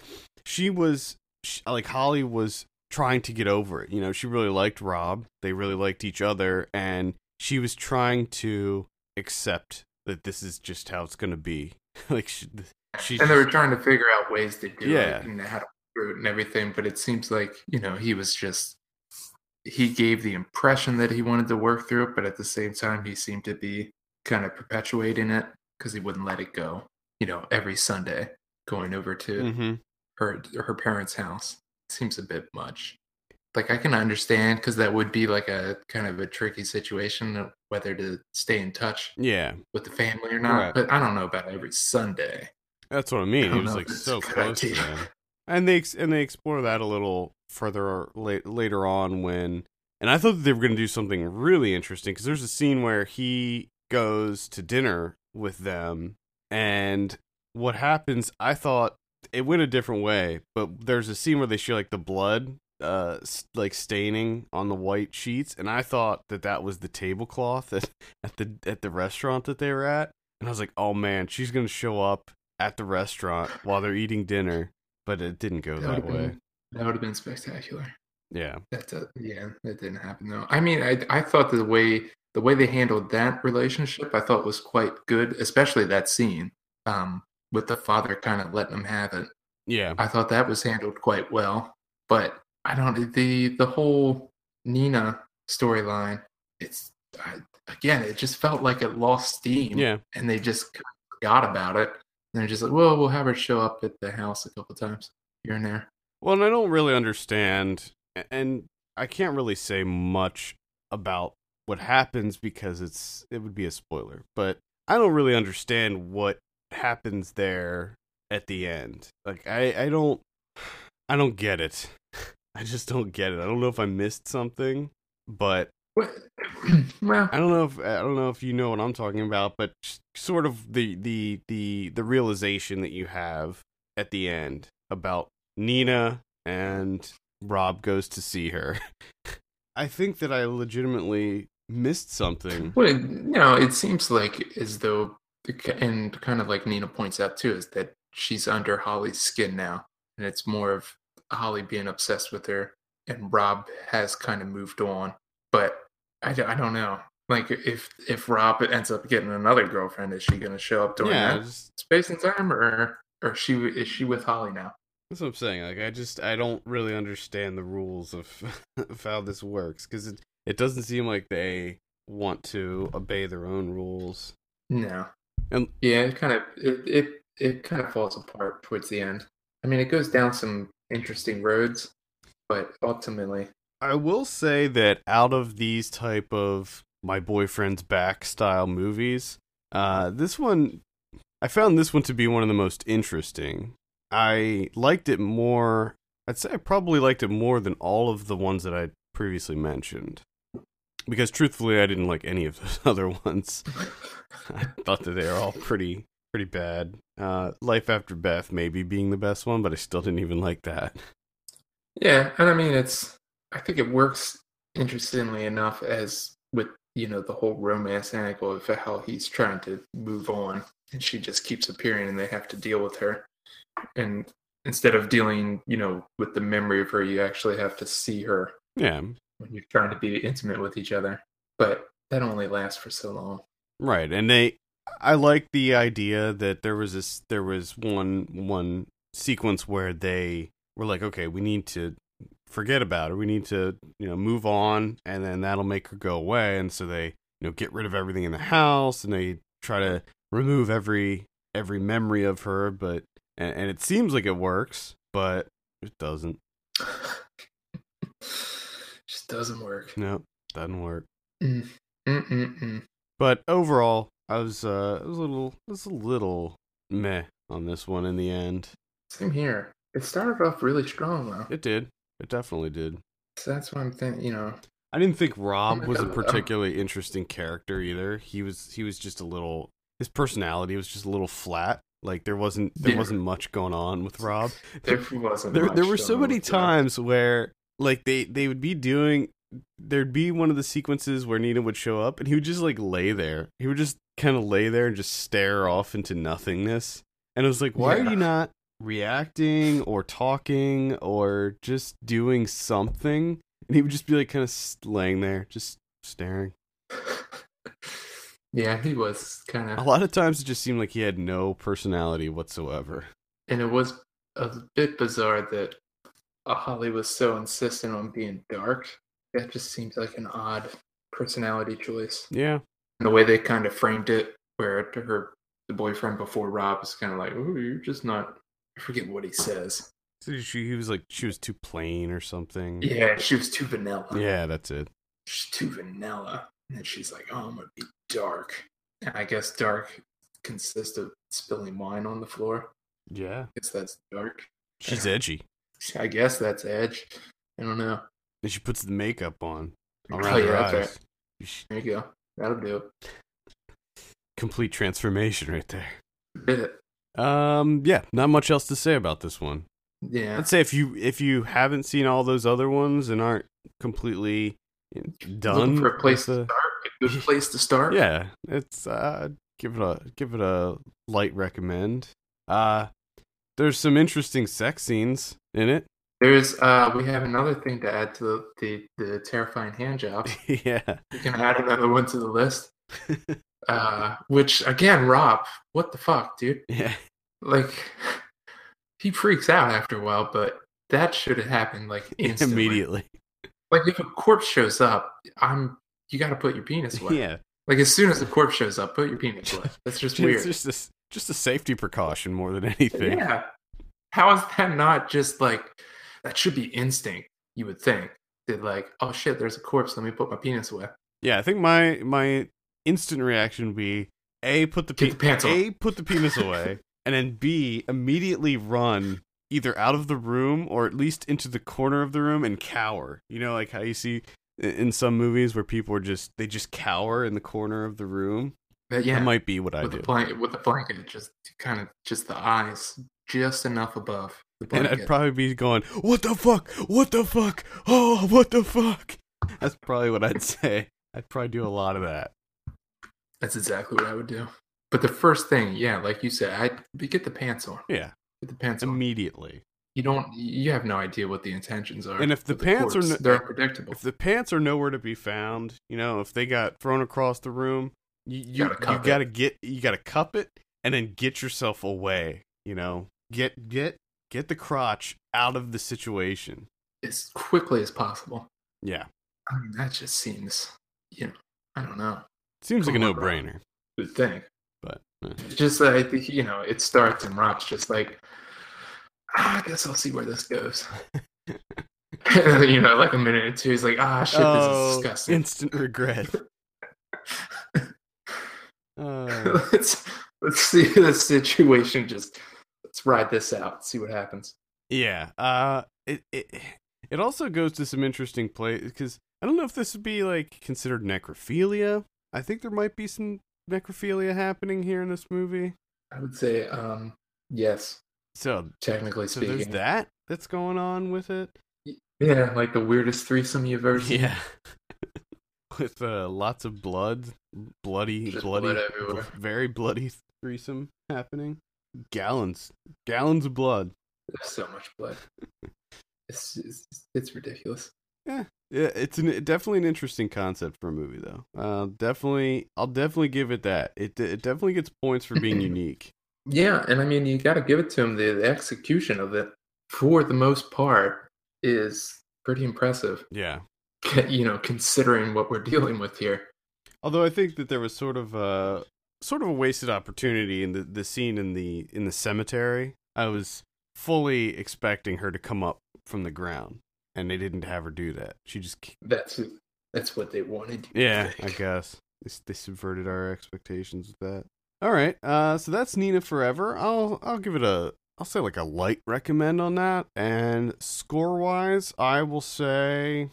she was she, like Holly was trying to get over it. You know, she really liked Rob. They really liked each other and she was trying to accept that this is just how it's going to be. like she, she And they were trying to figure out ways to do Yeah. it and how to do it and everything. But it seems like you know he was just he gave the impression that he wanted to work through it, but at the same time he seemed to be kind of perpetuating it because he wouldn't let it go. You know, every Sunday going over to Mhm. Her her parents' house seems a bit much. Like I can understand because that would be like a kind of a tricky situation whether to stay in touch Yeah. with the family or not. Right. But I don't know about every Sunday. That's what I I mean. He don't was like so close to them. And they and they explore that a little further la- later on when and I thought that they were going to do something really interesting because there's a scene where he goes to dinner with them and what happens I thought it went a different way but there's a scene where they show like the blood uh like staining on the white sheets and I thought that that was the tablecloth at, at the at the restaurant that they were at and I was like oh man she's to show up at the restaurant while they're eating dinner but it didn't go That that way been- That would have been spectacular. yeah That uh, yeah, that didn't happen though. I mean, I I thought the way the way they handled that relationship, I thought was quite good, especially that scene um, with the father kind of letting him have it. yeah I thought that was handled quite well. But I don't the the whole Nina storyline, it's I, again, it just felt like it lost steam. Yeah. and they just forgot about it. And they're just like, well, we'll have her show up at the house a couple times here and there. Well, and I don't really understand, and I can't really say much about what happens because it's it would be a spoiler. But I don't really understand what happens there at the end. Like I I don't I don't get it. I just don't get it. I don't know if I missed something, but Well, I don't know if I don't know if you know what I'm talking about, but sort of the the the the realization that you have at the end about Nina and Rob goes to see her. I think that I legitimately missed something. well, you know, it seems like as though, and kind of like Nina points out too, is that she's under Holly's skin now, and it's more of Holly being obsessed with her, and Rob has kind of moved on. But I, I don't know. Like if if Rob ends up getting another girlfriend, is she going to show up during Yeah, that just, space and time, or or she is she with Holly now? that's what I'm saying. Like I just I don't really understand the rules of, of how this works because it it doesn't seem like they want to obey their own rules. No. And- yeah, it kind of it, it it kind of falls apart towards the end. I mean, it goes down some interesting roads, but ultimately, I will say that out of these type of my boyfriend's back style movies, uh, this one I found this one to be one of the most interesting. I liked it more. I'd say I probably liked it more than all of the ones that I previously mentioned. Because truthfully, I didn't like any of those other ones. I thought that they were all pretty pretty bad. Uh, Life After Beth maybe being the best one, but I still didn't even like that. yeah, and I mean, it's I think it works interestingly enough as with you know the whole romance angle of how he's trying to move on, and she just keeps appearing, and they have to deal with her, and instead of dealing you know with the memory of her, you actually have to see her Yeah, when you're trying to be intimate with each other. But that only lasts for so long. Right, and they, I like the idea that there was this, there was one one sequence where they were like, okay, we need to forget about her, we need to, you know, move on, and then that'll make her go away, and so they, you know, get rid of everything in the house, and they try to remove every every memory of her, but and, and it seems like it works, but it doesn't. Doesn't work. No, doesn't work. Mm. Mm-mm-mm. But overall, I was uh, I was a little, I was a little meh on this one in the end. Same here. It started off really strong though. It did. It definitely did. So that's what I'm thinking. You know, I didn't think Rob was a particularly interesting character either. He was he was just a little his personality was just a little flat. Like there wasn't there Yeah. wasn't much going on with Rob. there wasn't. There there were so many with that. times where like they they would be doing there'd be one of the sequences where Nina would show up and he would just like lay there. He would just kind of lay there and just stare off into nothingness. And it was like, why are you not reacting or talking or just doing something? And he would just be like kind of laying there, just staring. yeah, he was kind of. A lot of times it just seemed like he had no personality whatsoever. and it was a bit bizarre that Holly was so insistent on being dark. That just seems like an odd personality choice. Yeah. And the way they kind of framed it, where to her, the boyfriend before Rob is kind of like, "Oh, you're just not." I forget what he says. So she, he was like, she was too plain or something. Yeah, she was too vanilla. Yeah, that's it. she's too vanilla. And then she's like, oh, I'm going to be dark. And I guess dark consists of spilling wine on the floor. Yeah. I guess that's dark. She's edgy. I guess that's edge. I don't know. And she puts the makeup on Oh, around yeah, her eyes. right. There you go. That'll do it. Complete transformation right there. Um, yeah, not much else to say about this one. Yeah. I'd say if you if you haven't seen all those other ones and aren't completely done Looking for a place to the- start. A good place to start. yeah, it's uh give it a give it a light recommend. Uh there's some interesting sex scenes in it. There's uh we have another thing to add to the the, the terrifying hand job. yeah. We can add another one to the list. Uh which again, Rob, what the fuck, dude? Yeah. like he freaks out after a while, but that should have happened like instantly. Immediately. like if a corpse shows up, I'm you got to put your penis away. Yeah, Like as soon as the corpse shows up, put your penis away. That's just weird. it's just a, just a safety precaution more than anything. Yeah. How is that not just like that should be instinct, you would think. That like, oh shit, there's a corpse, let me put my penis away. Yeah, I think my my instant reaction would be a put the, pe- the pants on. a put the penis away, and then b immediately run either out of the room or at least into the corner of the room and cower. You know, like how you see in some movies where people are just they just cower in the corner of the room. But yeah, That might be what I do. the blanket with the blanket, just kind of just the eyes just enough above the And. I'd probably be going, "What the fuck? What the fuck? Oh, what the fuck?" That's probably what I'd say. I'd probably do a lot of that. That's exactly what I would do. But the first thing, yeah, like you said, I get the pants on. Yeah, Get the pants on. immediately. You don't. You have no idea what the intentions are. And if the of pants are corpse. n- they're unpredictable. If the pants are nowhere to be found, you know, if they got thrown across the room, you you, you gotta cup gotta, get you gotta cup it and then get yourself away. You know, get get get the crotch out of the situation. as quickly as possible. Yeah, I mean, that just seems, you know, I don't know. seems like a no brainer. Would think. But. It's just that I think you know it starts and Rob's just like, ah, I guess I'll see where this goes. you know, like a minute or two, he's like, ah, shit, this Oh, is disgusting. instant regret. Uh, let's let's see the situation. Just let's ride this out. See what happens. yeah. Uh, it it it also goes to some interesting play because I don't know if this would be like considered necrophilia. I think there might be some necrophilia happening here in this movie. I would say, um, yes, So technically So speaking. there's that that's going on with it. Yeah, like the weirdest threesome you've ever seen. Yeah. with uh, lots of blood, bloody, Just bloody, blood very bloody threesome happening. Gallons, gallons of blood. There's so much blood. It's it's, it's ridiculous. Yeah, it's an, definitely an interesting concept for a movie, though. Uh, definitely, I'll definitely give it that. It it definitely gets points for being unique. Yeah, and I mean you got to give it to him. The, the execution of it, for the most part, is pretty impressive. Yeah. You know, considering what we're dealing with here. Although I think that there was sort of a sort of a wasted opportunity in the, the scene in the in the cemetery. I was fully expecting her to come up from the ground, and they didn't have her do that. She just That's that's what they wanted. yeah, I guess they, they subverted our expectations with that. All right, uh, so that's Nina Forever. I'll I'll give it a I'll say like a light recommend on that. And score wise, I will say,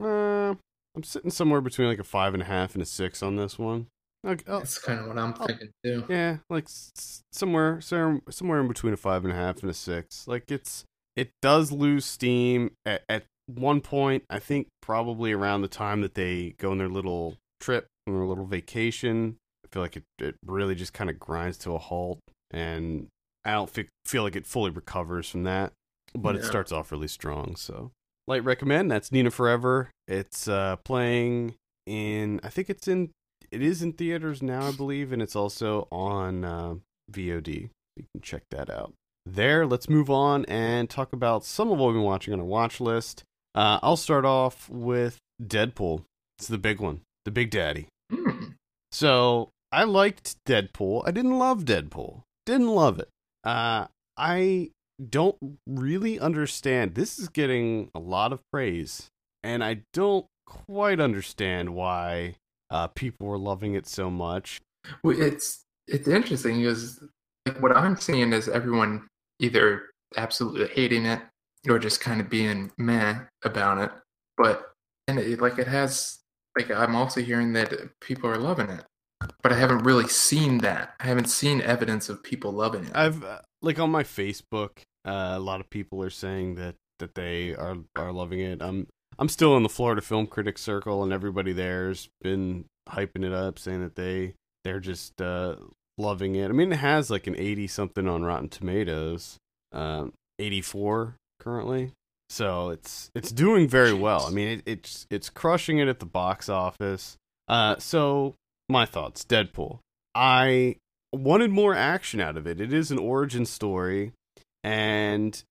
uh, I'm sitting somewhere between like a five and a half and a six on this one. Like, oh, That's kind of what I'm thinking too. yeah, like s- somewhere, somewhere, in between a five and a half and a six. Like it's, it does lose steam at, at one point. I think probably around the time that they go on their little trip, on their little vacation. I feel like it, it really just kind of grinds to a halt, and I don't feel, feel like it fully recovers from that. But it starts off really strong. So, light recommend. That's Nina Forever. It's uh, playing in. I think it's in it is in theaters now, I believe, and it's also on uh, VOD. You can check that out. There, let's move on and talk about some of what we've been watching on our watch list. Uh, I'll start off with Deadpool. It's the big one, the big daddy. Hmm. So I liked Deadpool. I didn't love Deadpool. Didn't love it. Uh, I don't really understand. This is getting a lot of praise, and I don't quite understand why uh, people were loving it so much. Well, it's it's interesting because like, what I'm seeing is everyone either absolutely hating it or just kind of being meh about it. But and it, like it has like I'm also hearing that people are loving it, but I haven't really seen that. I haven't seen evidence of people loving it. I've uh, like on my Facebook, uh, a lot of people are saying that that they are are loving it. I'm I'm still in the Florida Film Critics Circle, and everybody there's been hyping it up, saying that they they're just uh, loving it. I mean, it has like an eighty something on Rotten Tomatoes, um, eighty four currently. So it's it's doing very well. I mean, it, it's it's crushing it at the box office. Uh, so my thoughts, Deadpool. I wanted more action out of it. It is an origin story, and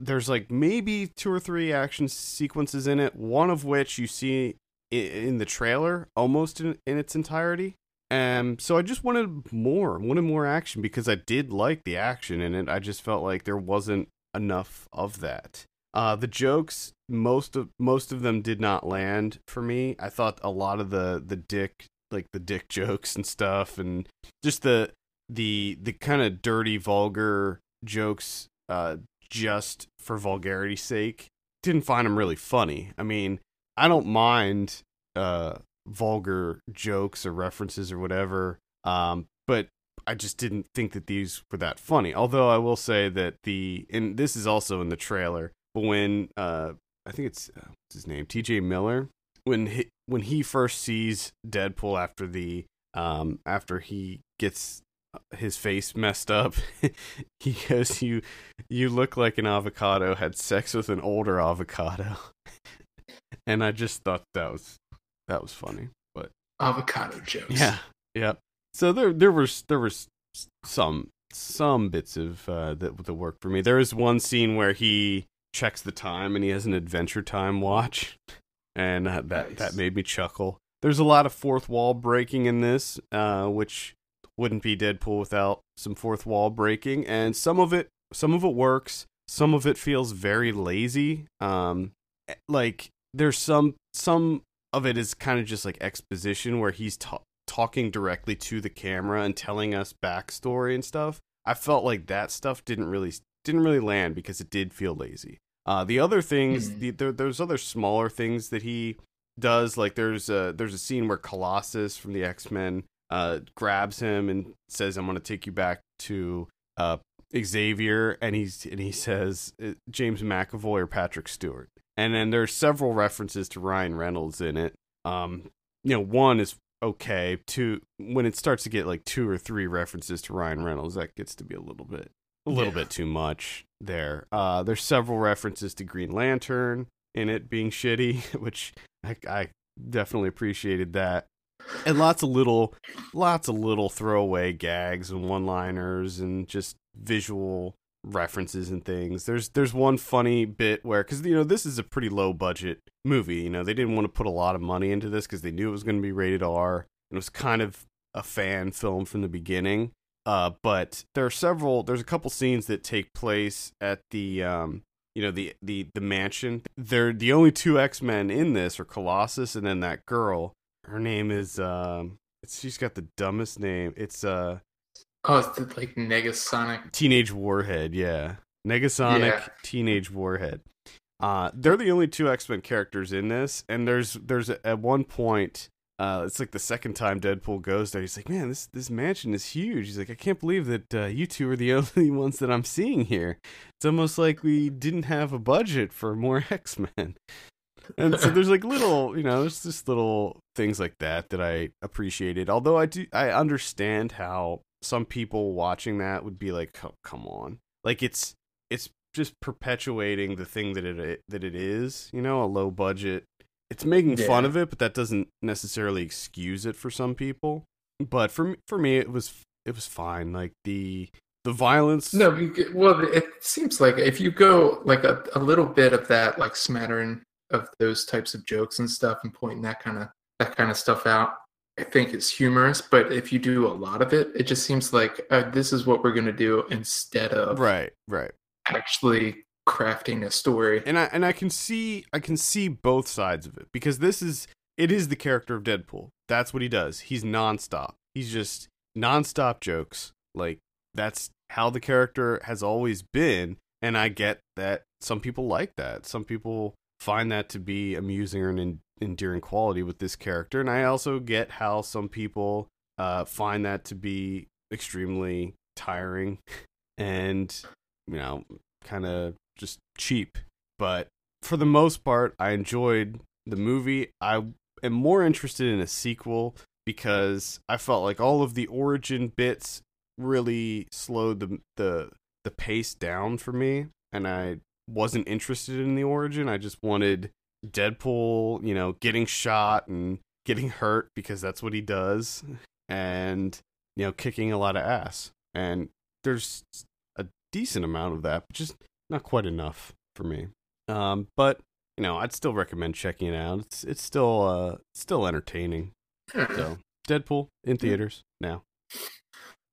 there's like maybe two or three action sequences in it, one of which you see in, the trailer almost in, in its entirety. And so I just wanted more, wanted more action because I did like the action in it. I just felt like there wasn't enough of that. Uh, the jokes, most of most of them did not land for me. I thought a lot of the the dick, like the dick jokes and stuff, and just the the the kind of dirty, vulgar jokes, uh, just for vulgarity's sake, didn't find them really funny. I mean, I don't mind uh vulgar jokes or references or whatever, um, but I just didn't think that these were that funny. Although I will say that the and this is also in the trailer, but when uh, I think it's uh, what's his name, T.J. Miller, when he, when he first sees Deadpool after the um after he gets his face messed up, he goes, "You you look like an avocado had sex with an older avocado," and I just thought that was that was funny. But avocado jokes. Yeah, yeah. So there there was there was some some bits of uh, that that worked for me. There is one scene where he checks the time and he has an Adventure Time watch, and uh, that Nice. that made me chuckle. There's a lot of fourth wall breaking in this, uh, which wouldn't be Deadpool without some fourth wall breaking, and some of it some of it works. Some of it feels very lazy. Um, like there's some some of it is kind of just like exposition where he's ta- talking directly to the camera and telling us backstory and stuff. I felt like that stuff didn't really didn't really land because it did feel lazy. Uh, the other things, Mhm. the, there, there's other smaller things that he does. Like there's a there's a scene where Colossus from the X Men uh, grabs him and says, "I'm going to take you back to uh, Xavier," and he's and he says uh, James McAvoy or Patrick Stewart. And then there's several references to Ryan Reynolds in it. Um, you know, one is okay. Two, when it starts to get like two or three references to Ryan Reynolds, that gets to be a little bit, a little Yeah. bit too much there. Uh, there's several references to Green Lantern in it being shitty, which I, I definitely appreciated that. And lots of little, lots of little throwaway gags and one-liners and just visual references and things. There's there's one funny bit where cuz you know this is a pretty low budget movie, you know, they didn't want to put a lot of money into this cuz they knew it was going to be rated R. It was kind of a fan film from the beginning. Uh but there are several there's a couple scenes that take place at the um you know the the the mansion. They're the only two X-Men in this are Colossus and then that girl. Her name is um it's, she's got the dumbest name. It's uh Oh, it's like Negasonic. Teenage Warhead, yeah. Negasonic Yeah. Teenage Warhead. Uh they're the only two X-Men characters in this and there's there's a, at one point uh it's like the second time Deadpool goes there he's like, "Man, this this mansion is huge." He's like, "I can't believe that uh, you two are the only ones that I'm seeing here. It's almost like we didn't have a budget for more X-Men." And so there's like little, you know, there's just little things like that that I appreciated. Although I do I understand how some people watching that would be like, "Oh, come on." Like it's it's just perpetuating the thing that it that it is, you know, a low budget. It's making fun of it, but that doesn't necessarily excuse it for some people. But for me, for me it was it was fine. Like the the violence No, well, it seems like if you go like a, a little bit of that, like smattering of those types of jokes and stuff, and pointing that kind of that kind of stuff out, I think it's humorous. But if you do a lot of it, it just seems like uh, this is what we're gonna do instead of right, right. actually crafting a story. and I and I can see I can see both sides of it because this is it is the character of Deadpool. That's what he does. He's nonstop. He's just nonstop jokes. Like that's how the character has always been, and I get that some people like that. Some people find that to be amusing or an en- endearing quality with this character, and I also get how some people uh, find that to be extremely tiring and you know kind of just cheap. But for the most part i enjoyed the movie. I am more interested in a sequel because i felt like all of the origin bits really slowed the the the pace down for me. And i wasn't interested in the origin i just wanted deadpool you know getting shot and getting hurt because that's what he does and you know kicking a lot of ass and there's a decent amount of that but just not quite enough for me. Um, but you know, I'd still recommend checking it out. It's it's still uh still entertaining. So Deadpool in theaters now.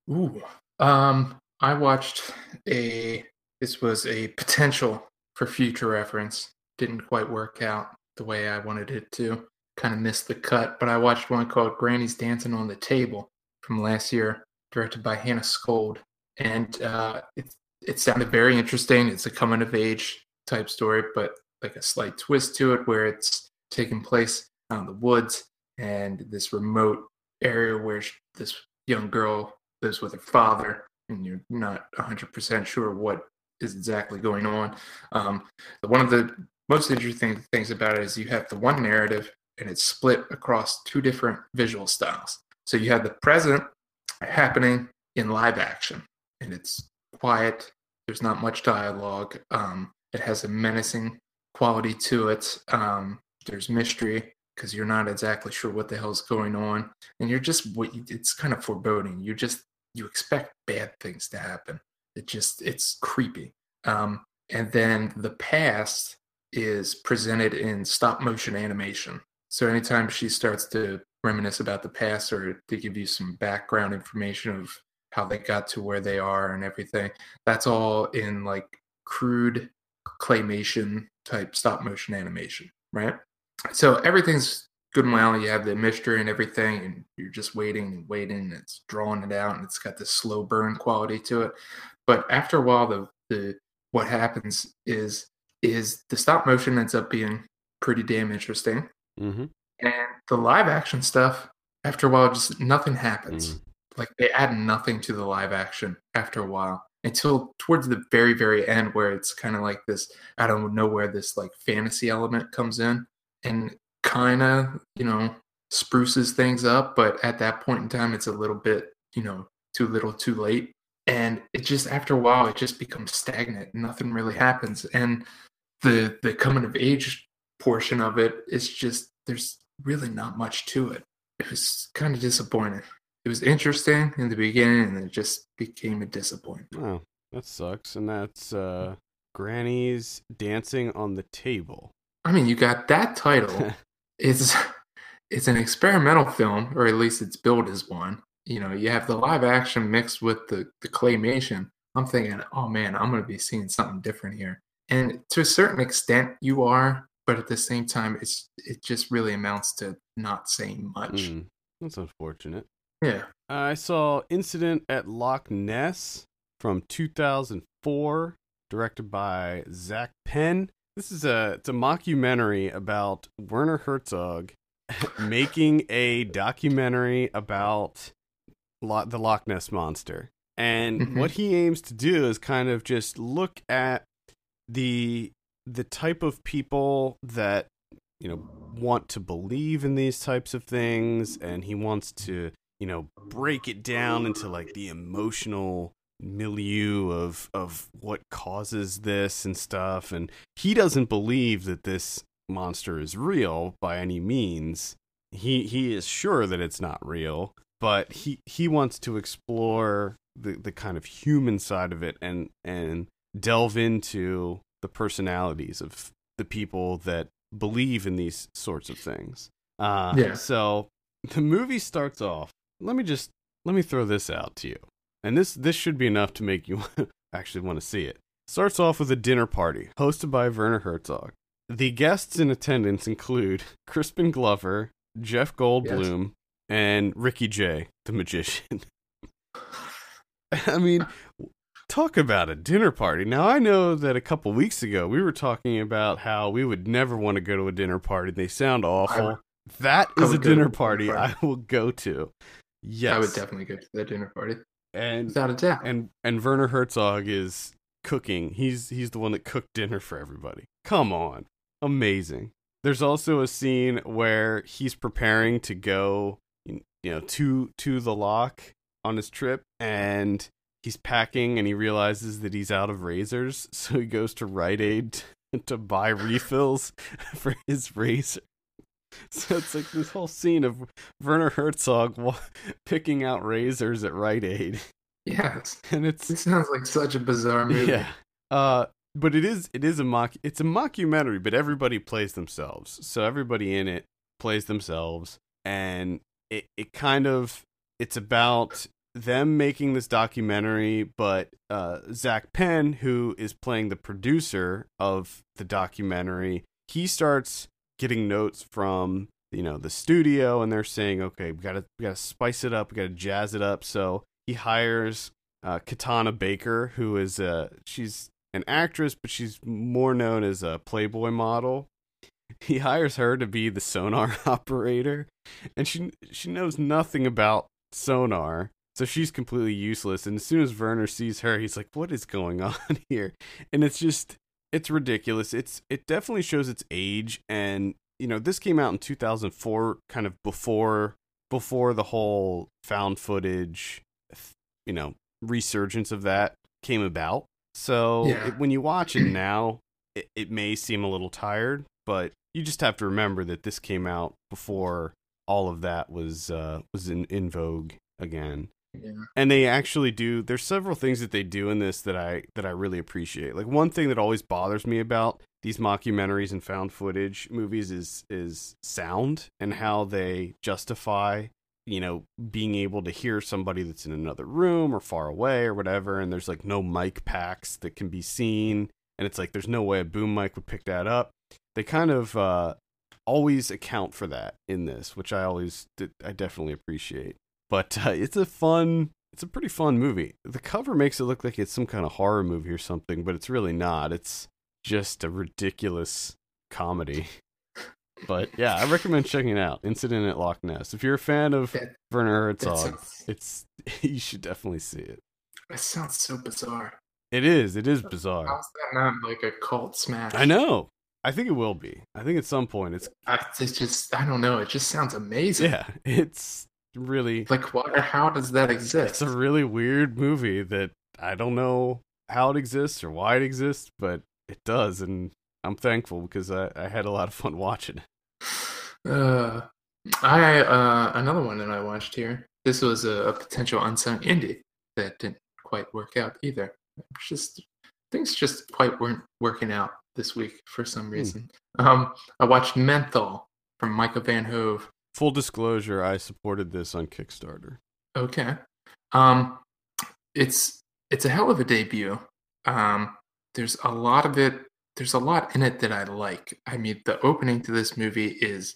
Ooh. Um, I watched a. This was a potential for future reference. Didn't quite work out the way I wanted it to. Kind of missed the cut, but I watched one called Granny's Dancing on the Table from last year, directed by Hanna Sköld, and uh, it it sounded very interesting. It's a coming of age type story, but like a slight twist to it, where it's taking place out in the woods and this remote area where this young girl lives with her father, and you're not 100% sure what is exactly going on. Um, one of the most interesting things about it is you have the one narrative and it's split across two different visual styles. So you have the present happening in live action, and it's quiet. There's not much dialogue. Um, it has a menacing quality to it. Um, there's mystery because you're not exactly sure what the hell's going on, and you're just it's kind of foreboding. You just you expect bad things to happen. It just it's creepy. Um, and then the past is presented in stop motion animation. So anytime she starts to reminisce about the past or to give you some background information of how they got to where they are and everything, that's all in like crude claymation type stop motion animation, right? So everything's good and well. You have the mystery and everything, and you're just waiting and waiting. And it's drawing it out, and it's got this slow burn quality to it. But after a while, the the what happens is is the stop motion ends up being pretty damn interesting, Mm-hmm. and the live action stuff after a while just nothing happens. Mm. Like they add nothing to the live action after a while until towards the very very end where it's kind of like this I don't know where this like fantasy element comes in and kind of you know spruces things up but at that point in time it's a little bit you know too little too late and it just after a while it just becomes stagnant nothing really happens and the the coming of age portion of it is just there's really not much to it it was kind of disappointing it was interesting in the beginning and it just became a disappointment Oh, that sucks. And that's uh, Granny's dancing on the table. i mean you got that title it's it's an experimental film or at least it's billed as one you know you have the live action mixed with the the claymation i'm thinking oh man i'm going to be seeing something different here and to a certain extent you are but at the same time it's it just really amounts to not saying much Mm, that's unfortunate. yeah I saw Incident at Loch Ness from 2004, directed by Zak Penn. This is a it's a mockumentary about Werner Herzog making a documentary about Lo- the Loch Ness monster. And Mhm. what he aims to do is kind of just look at the the type of people that you know want to believe in these types of things and he wants to you know break it down into like the emotional milieu of of what causes this and stuff and he doesn't believe that this monster is real by any means he he is sure that it's not real but he he wants to explore the the kind of human side of it and and delve into the personalities of the people that believe in these sorts of things. Uh Yeah. so the movie starts off let me just let me throw this out to you. And this this should be enough to make you actually want to see it. Starts off with a dinner party hosted by werner herzog. The guests in attendance include crispin glover jeff goldblum and ricky jay the magician i mean talk about a dinner party now i know that a couple weeks ago we were talking about how we would never want to go to a dinner party they sound awful that is a would go to dinner a dinner party party. i will go to yes i would definitely go to that dinner party and without a doubt and and Werner Herzog is cooking. He's he's the one that cooked dinner for everybody. Come on. Amazing. There's also a scene where he's preparing to go you know to to the loch on his trip and he's packing and he realizes that he's out of razors, so he goes to Rite Aid to buy refills for his razor. So it's like this whole scene of Werner Herzog wa- picking out razors at Rite Aid, yes and it's this sounds like such a bizarre movie yeah. Uh, but it is it is a mock it's a mockumentary, but everybody plays themselves. So everybody in it plays themselves, and it it kind of it's about them making this documentary, but uh, Zak Penn, who is playing the producer of the documentary, he starts getting notes from you know the studio, and they're saying, okay, we gotta we gotta spice it up, we gotta jazz it up. So he hires uh, Kitana Baker, who is a she's an actress, but she's more known as a Playboy model. He hires her to be the sonar operator, and she she knows nothing about sonar, so she's completely useless. And as soon as Werner sees her, he's like, "What is going on here?" And it's just it's ridiculous. It's it definitely shows its age, and you know this came out in 2004, kind of before before the whole found footage, you know, resurgence of that came about. So Yeah. it, when you watch it now, it, it may seem a little tired, but you just have to remember that this came out before all of that was uh, was in, in vogue again. Yeah. And they actually do. There's several things that they do in this that I that I really appreciate. Like one thing that always bothers me about these mockumentaries and found footage movies is is sound and how they justify you know being able to hear somebody that's in another room or far away or whatever and there's like no mic packs that can be seen and it's like there's no way a boom mic would pick that up they kind of uh always account for that in this which i always i definitely appreciate. But uh, it's a fun it's a pretty fun movie. The cover makes it look like it's some kind of horror movie or something but it's really not. It's just a ridiculous comedy. But yeah i recommend checking it out. Incident at loch ness. If you're a fan of That- werner herzog sounds, it's you should definitely see it. That sounds so bizarre. it is it is bizarre. How's that not like a cult smash? i know i think it will be i think at some point it's I, it's just I don't know. It just sounds amazing. yeah it's really Like what? How does that exist? it's a really weird movie that I don't know how it exists or why it exists, but it does, and I'm thankful because I, I had a lot of fun watching it. Uh, I uh another one that I watched here. This was a, a potential unsung indie that didn't quite work out either. It's Just things just quite weren't working out this week for some reason. Um, I watched Menthol from Micah Van Hove. Full disclosure, I supported this on Kickstarter. Okay. Um, it's it's a hell of a debut. Um, there's a lot of it. There's a lot in it that I like. I mean, the opening to this movie is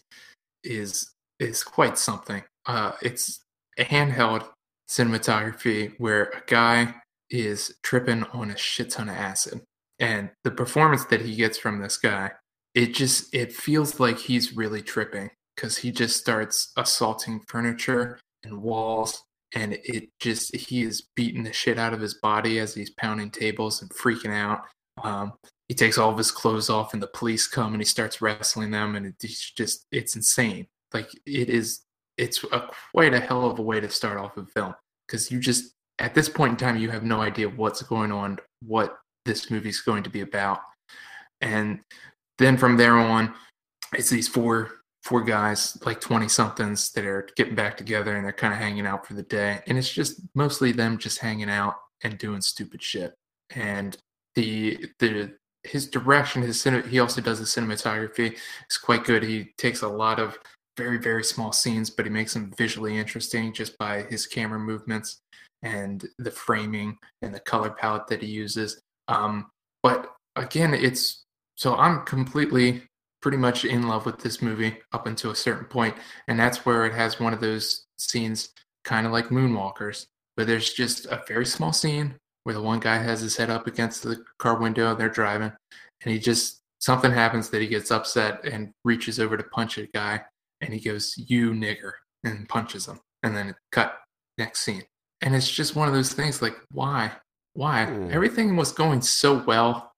is is quite something. Uh, it's a handheld cinematography where a guy is tripping on a shit ton of acid, and the performance that he gets from this guy, it just it feels like he's really tripping because he just starts assaulting furniture and walls and it just he is beating the shit out of his body as he's pounding tables and freaking out. Um, he takes all of his clothes off and the police come and he starts wrestling them and it's just it's insane. Like it is it's a quite a hell of a way to start off a film because you just at this point in time you have no idea what's going on what this movie's going to be about. And then from there on it's these four four guys like 20 somethings that are getting back together and they're kind of hanging out for the day. And it's just mostly them just hanging out and doing stupid shit. And the the his direction his cine, he also does the cinematography. Is quite good. He takes a lot of very very small scenes but he makes them visually interesting just by his camera movements and the framing and the color palette that he uses. Um but again it's so i'm completely pretty much in love with this movie up until a certain point, and that's where it has one of those scenes, kind of like Moonwalkers, where there's just a very small scene where the one guy has his head up against the car window, and they're driving, and he just something happens that he gets upset and reaches over to punch a guy, and he goes, "You nigger," and punches him, and then cut next scene, and it's just one of those things like why, why? Hmm. everything was going so well.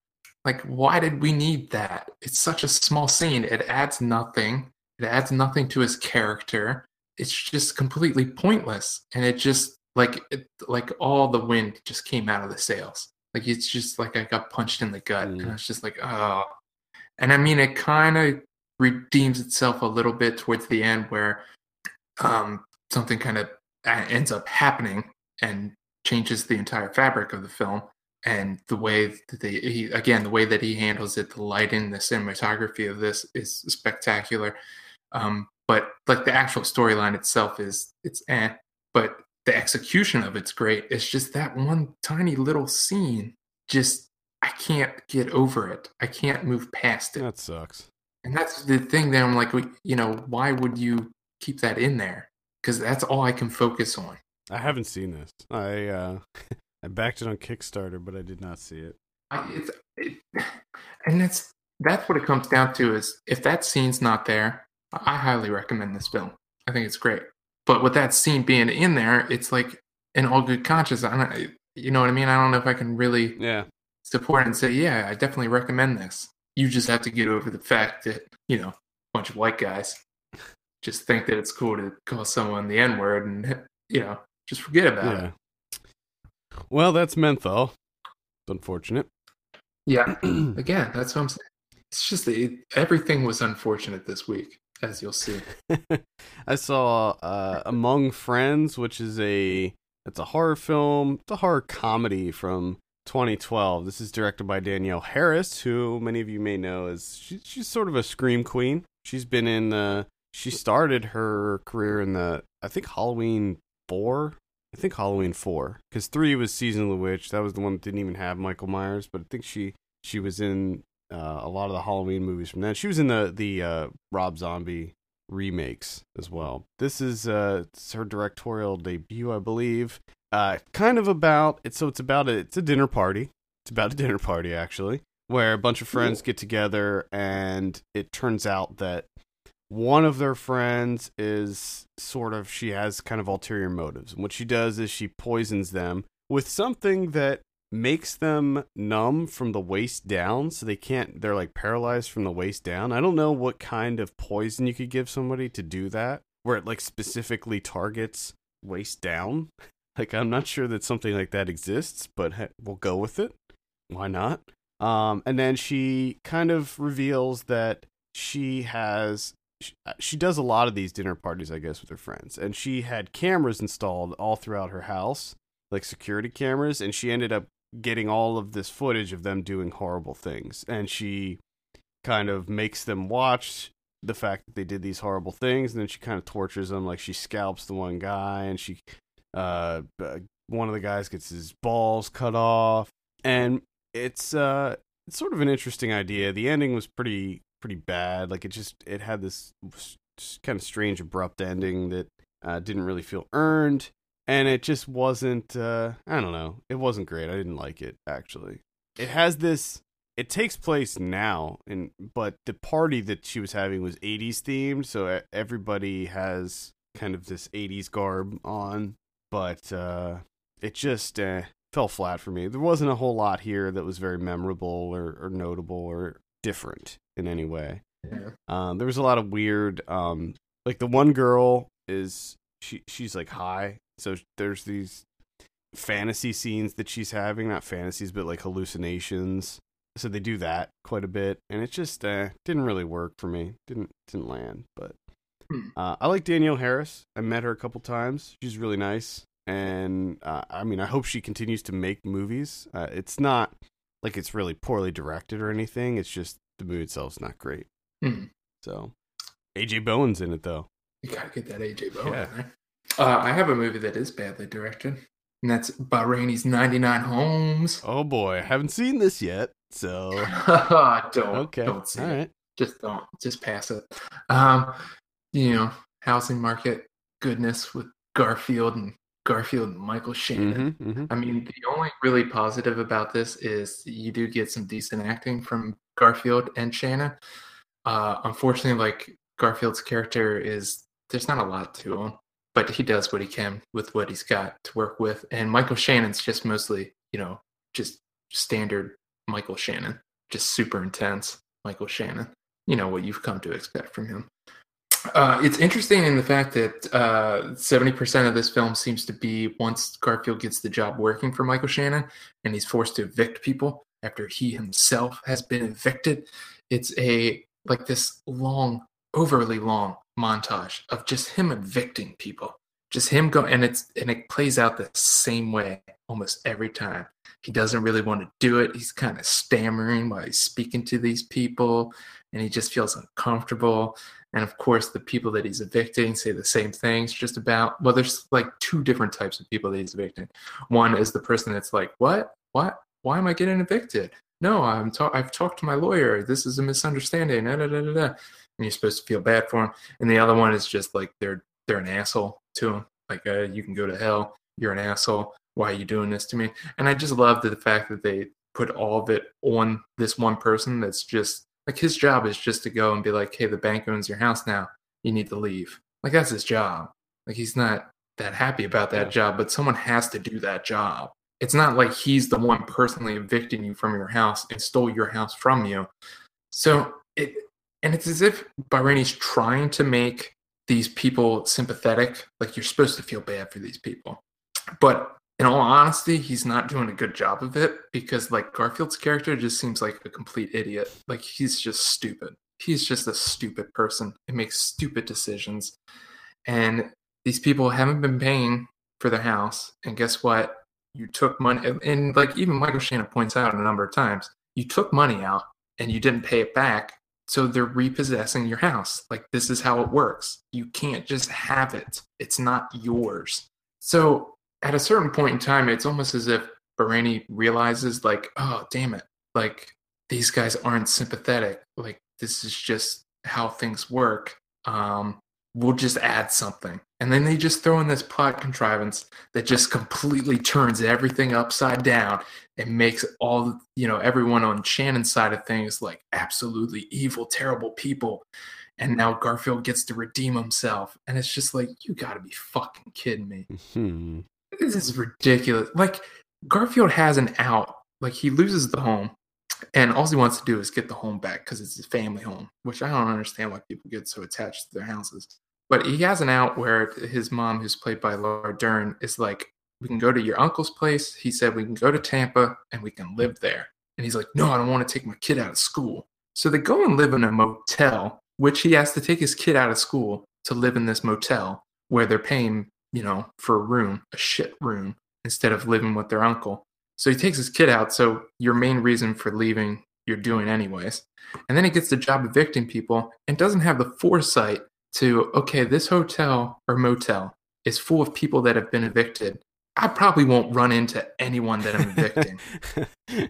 Like why did we need that? It's such a small scene. It adds nothing. It adds nothing to his character. It's just completely pointless. And it just like it, like all the wind just came out of the sails. Like it's just like i got punched in the gut. And Mm. it's just like oh and i mean it kind of redeems itself a little bit towards the end where um something kind of ends up happening and changes the entire fabric of the film and the way that they he, again the way that he handles it, the lighting, the cinematography of this is spectacular. Um, but like the actual storyline itself is it's eh, but the execution of it's great. It's just that one tiny little scene just I can't get over it. I can't move past it. That sucks. And that's the thing that I'm like, you know, why would you keep that in there? Because that's all I can focus on. I haven't seen this. I uh, I backed it on Kickstarter, but I did not see it. I, it's it, and that's that's what it comes down to is if that scene's not there, I highly recommend this film. I think it's great. But with that scene being in there, it's like in all good conscience. I don't, you know what I mean? I don't know if I can really yeah support and say, yeah, I definitely recommend this. You just have to get over the fact that you know a bunch of white guys just think that it's cool to call someone the N word and you know just forget about yeah. it. Well, that's menthol. It's unfortunate. Yeah. Again, that's what I'm saying. It's just it, everything was unfortunate this week, as you'll see. I saw uh, Among Friends, which is a it's a horror film. It's a horror comedy from 2012. This is directed by Danielle Harris, who many of you may know as she, she's sort of a scream queen. She's been in the she started her career in the I think Halloween four I think Halloween four, because three was Season of the Witch. That was the one that didn't even have Michael Myers, but I think she she was in uh, a lot of the Halloween movies from then. She was in the the uh, Rob Zombie remakes as well. This is uh, her directorial debut, I believe. Uh, kind of about it's so it's about a it's a dinner party. It's about a dinner party actually, where a bunch of friends get together, and it turns out that one of their friends is sort of she has kind of ulterior motives. And what she does is she poisons them with something that makes them numb from the waist down so they can't they're like paralyzed from the waist down. I don't know what kind of poison you could give somebody to do that where it like specifically targets waist down. Like i'm not sure that something like that exists but we'll go with it. Why not? Um and then she kind of reveals that she has uh, she, does a lot of these dinner parties, I guess, with her friends. And she had cameras installed all throughout her house, like security cameras. And she ended up getting all of this footage of them doing horrible things. And she kind of makes them watch the fact that they did these horrible things. And then she kind of tortures them. Like she scalps the one guy and she, uh, one of the guys gets his balls cut off. And it's, uh, it's sort of an interesting idea. The ending was pretty pretty bad. Like it just it had this kind of strange abrupt ending that uh, didn't really feel earned, and it just wasn't. Uh, I don't know. It wasn't great. I didn't like it actually. It has this. It takes place now, and but the party that she was having was '80s themed, so everybody has kind of this '80s garb on, but uh, it just uh, fell flat for me. There wasn't a whole lot here that was very memorable or, or notable or different in any way. Yeah. Um, there was a lot of weird, um, like the one girl is she she's like high, so there's these fantasy scenes that she's having, not fantasies, but like hallucinations. So they do that quite a bit, and it just uh, didn't really work for me. Didn't didn't land, but. Hmm. Uh, I like Danielle Harris. I met her a couple times. She's really nice, and uh, I mean, I hope she continues to make movies. Uh, it's not like it's really poorly directed or anything. It's just the movie itself's not great. Hmm. So, AJ Bowen's in it though. You gotta get that AJ Bowen. Yeah. Uh, I have a movie that is badly directed, and that's Bahrani's 99 Homes. Oh boy, I haven't seen this yet, so don't okay. don't see All it. Right. Just don't. Just pass it. Um, you know, housing market goodness with Garfield and Garfield Michael Shannon. Mm-hmm, mm-hmm. I mean, the only really positive about this is you do get some decent acting from Garfield and Shannon. Uh, unfortunately, like Garfield's character is there's not a lot to him, but he does what he can with what he's got to work with. And Michael Shannon's just mostly, you know, just standard Michael Shannon, just super intense Michael Shannon. You know what you've come to expect from him. Uh, it's interesting in the fact that uh, 70% of this film seems to be once Garfield gets the job working for Michael Shannon and he's forced to evict people after he himself has been evicted. It's a like this long, overly long montage of just him evicting people. Just him go and it's and it plays out the same way almost every time. He doesn't really want to do it. He's kind of stammering while he's speaking to these people, and he just feels uncomfortable. And of course, the people that he's evicting say the same things just about. Well, there's like two different types of people that he's evicting. One is the person that's like, What? What? Why am I getting evicted? No, I'm ta- I've talked to my lawyer. This is a misunderstanding. Da, da, da, da, da. And you're supposed to feel bad for him. And the other one is just like they're they're an asshole to him. Like uh, you can go to hell. You're an asshole. Why are you doing this to me? And I just love the fact that they put all of it on this one person. That's just like his job is just to go and be like, hey, the bank owns your house now. You need to leave. Like that's his job. Like he's not that happy about that job, but someone has to do that job. It's not like he's the one personally evicting you from your house and stole your house from you. So it and it's as if Bahrani's trying to make these people sympathetic. Like you're supposed to feel bad for these people. But in all honesty, he's not doing a good job of it because like Garfield's character just seems like a complete idiot. Like he's just stupid. He's just a stupid person and makes stupid decisions. And these people haven't been paying for their house. And guess what? You took money and like even Michael Shannon points out a number of times, you took money out and you didn't pay it back. So they're repossessing your house. Like this is how it works. You can't just have it. It's not yours. So at a certain point in time, it's almost as if Bahrani realizes, like, oh, damn it. Like, these guys aren't sympathetic. Like, this is just how things work. Um, we'll just add something. And then they just throw in this plot contrivance that just completely turns everything upside down and makes all, you know, everyone on Shannon's side of things like absolutely evil, terrible people. And now Garfield gets to redeem himself. And it's just like, you gotta be fucking kidding me. Hmm. This is ridiculous. Like Garfield has an out. Like he loses the home, and all he wants to do is get the home back because it's his family home. Which I don't understand why people get so attached to their houses. But he has an out where his mom, who's played by Laura Dern, is like, "We can go to your uncle's place." He said, "We can go to Tampa and we can live there." And he's like, "No, I don't want to take my kid out of school." So they go and live in a motel, which he has to take his kid out of school to live in this motel where they're paying you know, for a room, a shit room, instead of living with their uncle. So he takes his kid out. So your main reason for leaving, you're doing anyways. And then he gets the job evicting people and doesn't have the foresight to, okay, this hotel or motel is full of people that have been evicted. I probably won't run into anyone that I'm evicting.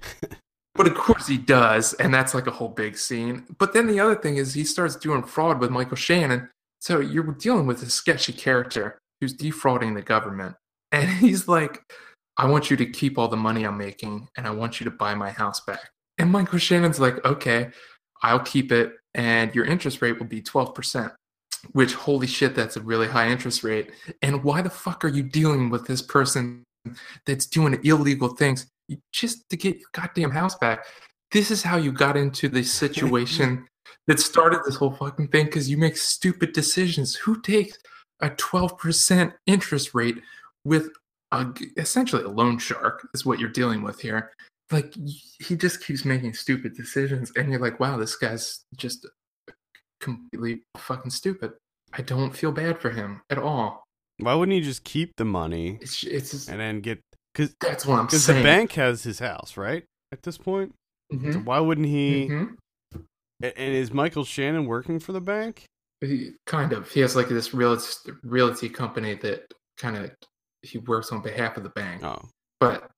but of course he does. And that's like a whole big scene. But then the other thing is he starts doing fraud with Michael Shannon. So you're dealing with a sketchy character who's defrauding the government. And he's like, I want you to keep all the money I'm making and I want you to buy my house back. And Michael Shannon's like, okay, I'll keep it and your interest rate will be 12%, which, holy shit, that's a really high interest rate. And why the fuck are you dealing with this person that's doing illegal things just to get your goddamn house back? This is how you got into the situation that started this whole fucking thing because you make stupid decisions. Who takes a 12% interest rate with a, essentially a loan shark is what you're dealing with here. Like he just keeps making stupid decisions, and you're like, wow, this guy's just completely fucking stupid. I don't feel bad for him at all. Why wouldn't he just keep the money It's it's just, and then get because that's what I'm saying. the bank has his house right at this point? Mhm, So why wouldn't he? mhm. And is Michael Shannon working for the bank? He, kind of. He has like this realty realty company that kind of he works on behalf of the bank. Oh, But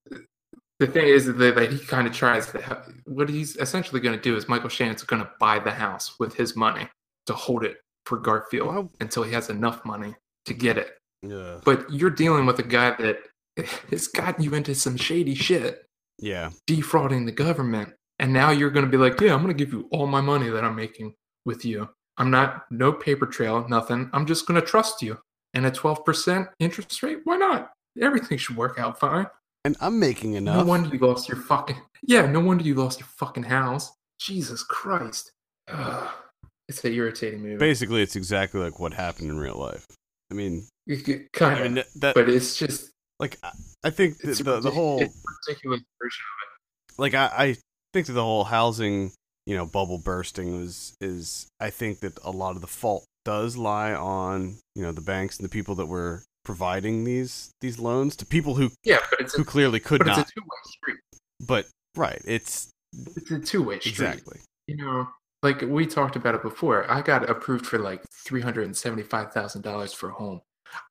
the thing is that, that he kind of tries to. ha- What he's essentially going to do is Michael Shannon's going to buy the house with his money to hold it for Garfield Wow. until he has enough money to get it. yeah, But you're dealing with a guy that has gotten you into some shady shit, yeah. defrauding the government, and now you're going to be like, yeah, I'm going to give you all my money that I'm making with you. I'm not no paper trail, nothing. I'm just going to trust you. And a 12% interest rate, why not? Everything should work out fine. And I'm making enough. No wonder you lost your fucking yeah. No wonder you lost your fucking house. Jesus Christ. Ugh. It's an irritating movie. Basically, it's exactly like what happened in real life. I mean, kind I of, mean that, but it's just like I- I think the, the, the whole it's a ridiculous version like I, I think that the whole housing you know bubble bursting was is I think that a lot of the fault does lie on you know the banks and the people that were providing these these loans to people who Yeah, but it's who a, clearly could not. it's a two way street. but right, it's It's a two way street. exactly. You know, like we talked about it before. I got approved for like three hundred and seventy five thousand dollars for a home.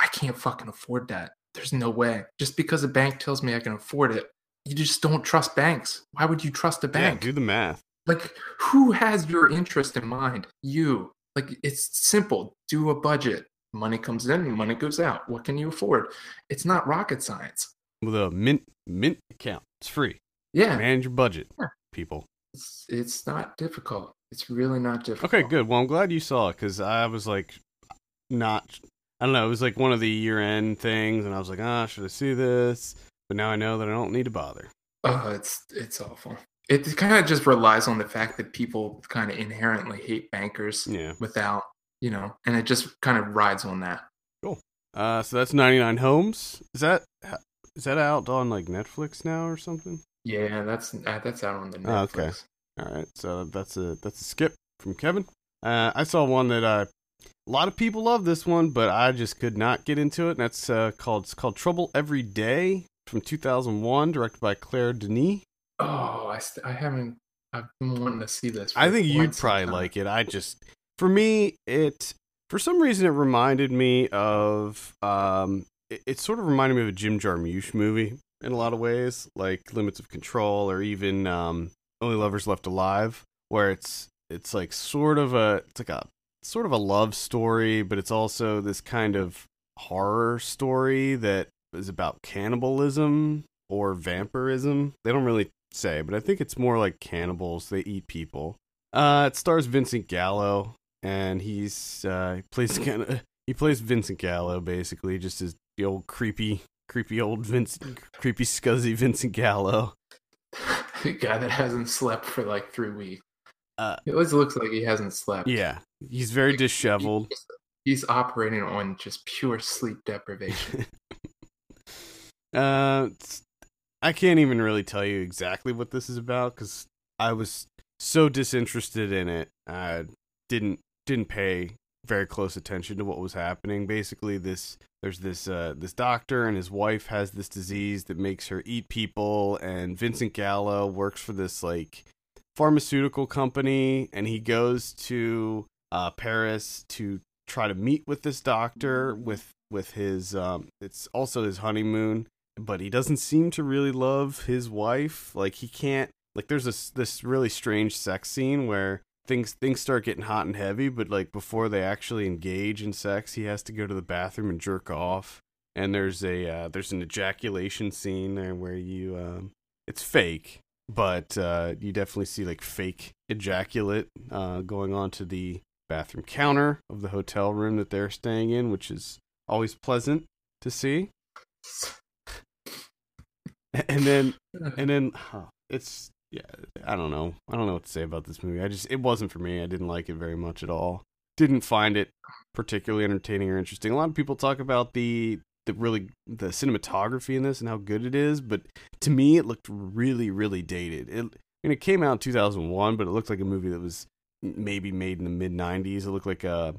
I can't fucking afford that. There's no way. Just because a bank tells me I can afford it, you just don't trust banks. Why would you trust a Yeah, bank? do the math. Like who has your interest in mind you like it's simple do a budget money comes in money goes out what can you afford it's not rocket science With a mint mint account, it's free. yeah Manage your budget, Yeah. people. it's, it's not difficult it's really not difficult Okay, good. Well, I'm glad you saw it because I was like, not. I don't know. It was like one of the year end things, and I was like, ah, should I see this? But now I know that I don't need to bother. oh it's it's awful it kind of just relies on the fact that people kind of inherently hate bankers Yeah. without you know and it just kind of rides on that Uh, so that's 99 Homes. Is that is that out on like Netflix now or something? yeah that's uh, that's out on the Oh, okay. All right, so that's a that's a skip from Kevin. Uh, I saw one that uh, a lot of people love this one, but I just could not get into it. And that's uh, called it's called Trouble Every Day from 2001, directed by Claire Denis. Oh, I, st- I haven't. I've been wanting to see this. I think you'd probably time. like it. I just, for me, it for some reason it reminded me of, um, it, it sort of reminded me of a Jim Jarmusch movie in a lot of ways, like Limits of Control or even um, Only Lovers Left Alive, where it's it's like sort of a it's like a sort of a love story, but it's also this kind of horror story that is about cannibalism or vampirism. They don't really say, but I think it's more like cannibals. They eat people. Uh, it stars Vincent Gallo, and he's uh, he plays kind of he plays Vincent Gallo basically, just as the old creepy, creepy old Vincent, creepy scuzzy Vincent Gallo. the guy that hasn't slept for like three weeks. Uh, It always looks like he hasn't slept. Yeah, he's very disheveled. He's, he's operating on just pure sleep deprivation. uh, I can't even really tell you exactly what this is about because I was so disinterested in it. I didn't didn't pay very close attention to what was happening. Basically, this there's this uh, this doctor and his wife has this disease that makes her eat people, and Vincent Gallo works for this like pharmaceutical company, and he goes to uh, Paris to try to meet with this doctor with with his um, it's also his honeymoon but he doesn't seem to really love his wife. Like he can't like there's this this really strange sex scene where things things start getting hot and heavy, but like before they actually engage in sex, he has to go to the bathroom and jerk off. And there's a uh, there's an ejaculation scene there where you um, it's fake, but uh, you definitely see like fake ejaculate uh, going onto the bathroom counter of the hotel room that they're staying in, which is always pleasant to see. And then and then huh, it's yeah i don't know. I don't know what to say about this movie. I just it wasn't for me. I didn't like it very much at all. Didn't find it particularly entertaining or interesting. A lot of people talk about the the really the cinematography in this and how good it is but to me it looked really really dated. It mean, it came out in 2001 but it looked like a movie that was maybe made in the mid 90s it looked like a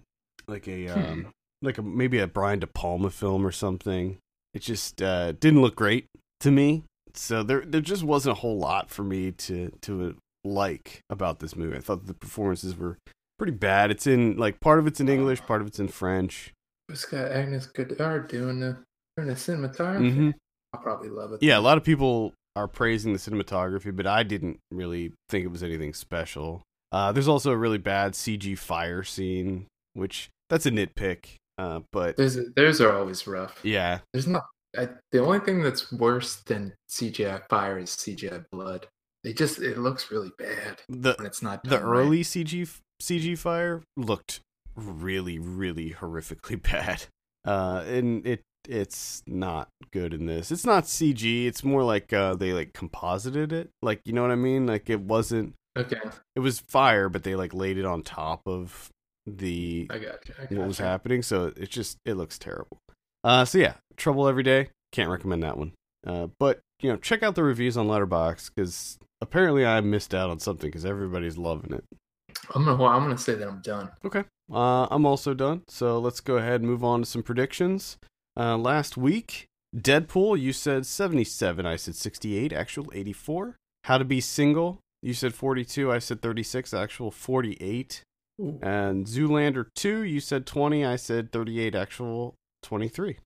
like a um like a maybe a brian de palma film or something. It just uh didn't look great to me so there there just wasn't a whole lot for me to to like about this movie. I thought the performances were pretty bad. It's in like part of it's in English, part of it's in French. It's got Agnes Godard doing the doing the cinematography. hmm I'll probably love it. Yeah, a lot of people are praising the cinematography, but I didn't really think it was anything special. Uh, there's also a really bad CG fire scene, which that's a nitpick. Uh, but There's theirs are always rough. yeah, There's not. I, the only thing that's worse than CGI fire is CGI blood. It just it looks really bad the when it's not the right. early CG CG fire looked really really horrifically bad. Uh and it it's not good in this. It's not CG, it's more like uh they like composited it. Like you know what I mean? Like it wasn't Okay, it was fire but they like laid it on top of the I got you. I got what was you. happening so it just it looks terrible. Uh so yeah, Trouble Every Day, can't recommend that one. Uh but you know, check out the reviews on Letterboxd cuz apparently I missed out on something cuz everybody's loving it. I'm gonna. Well, I'm gonna say that I'm done. Okay. Uh, I'm also done. So let's go ahead and move on to some predictions. Uh, last week, Deadpool, you said 77. I said 68. Actual 84. How to Be Single, you said 42. I said 36. Actual 48. Ooh. And Zoolander 2, you said 20. I said 38. Actual 23.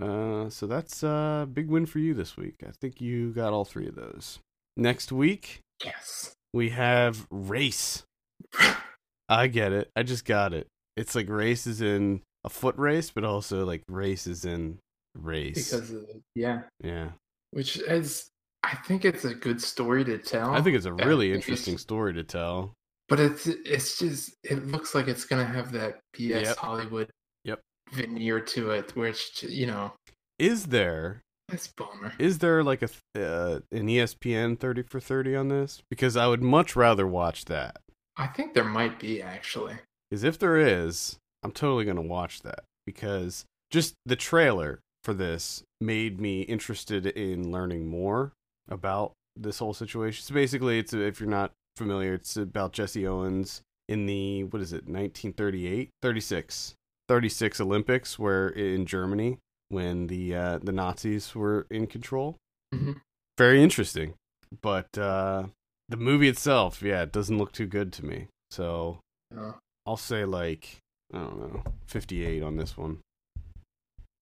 Uh, so that's a big win for you this week. I think you got all three of those. Next week, Yes. we have Race. I get it. I just got it. It's like race is in a foot race, but also like race is in race. because of yeah, yeah. which is I think it's a good story to tell. I think it's a really interesting story to tell. But it's it's just it looks like it's gonna have that BS Yep. Hollywood. Veneer to it, which you know Is there that's bummer. is there like a uh, an ESPN 30 for 30 on this? Because I would much rather watch that. I think there might be actually. Because if there is, I'm totally going to watch that. Because just the trailer for this made me interested in learning more about this whole situation. So basically, it's if you're not familiar, it's about Jesse Owens in the, what is it, 1938? 36. 36 Olympics, where in Germany, when the uh, the Nazis were in control. Mhm. Very interesting. But uh, the movie itself, yeah, it doesn't look too good to me. So Uh, I'll say like I don't know, fifty-eight on this one.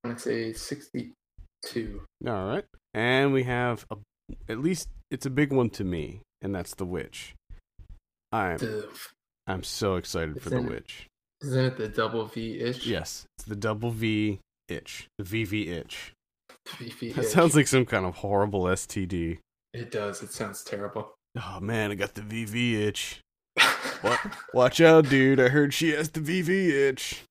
I want to say sixty-two. All right, and we have a, at least it's a big one to me, and that's the witch. I'm I'm so excited for the witch. Isn't it the double V itch? Yes, it's the double V itch, the VV itch. VV That sounds like some kind of horrible STD. it does. It sounds terrible. Oh man, I got the VV itch. What? Watch out, dude! I heard she has the VV itch.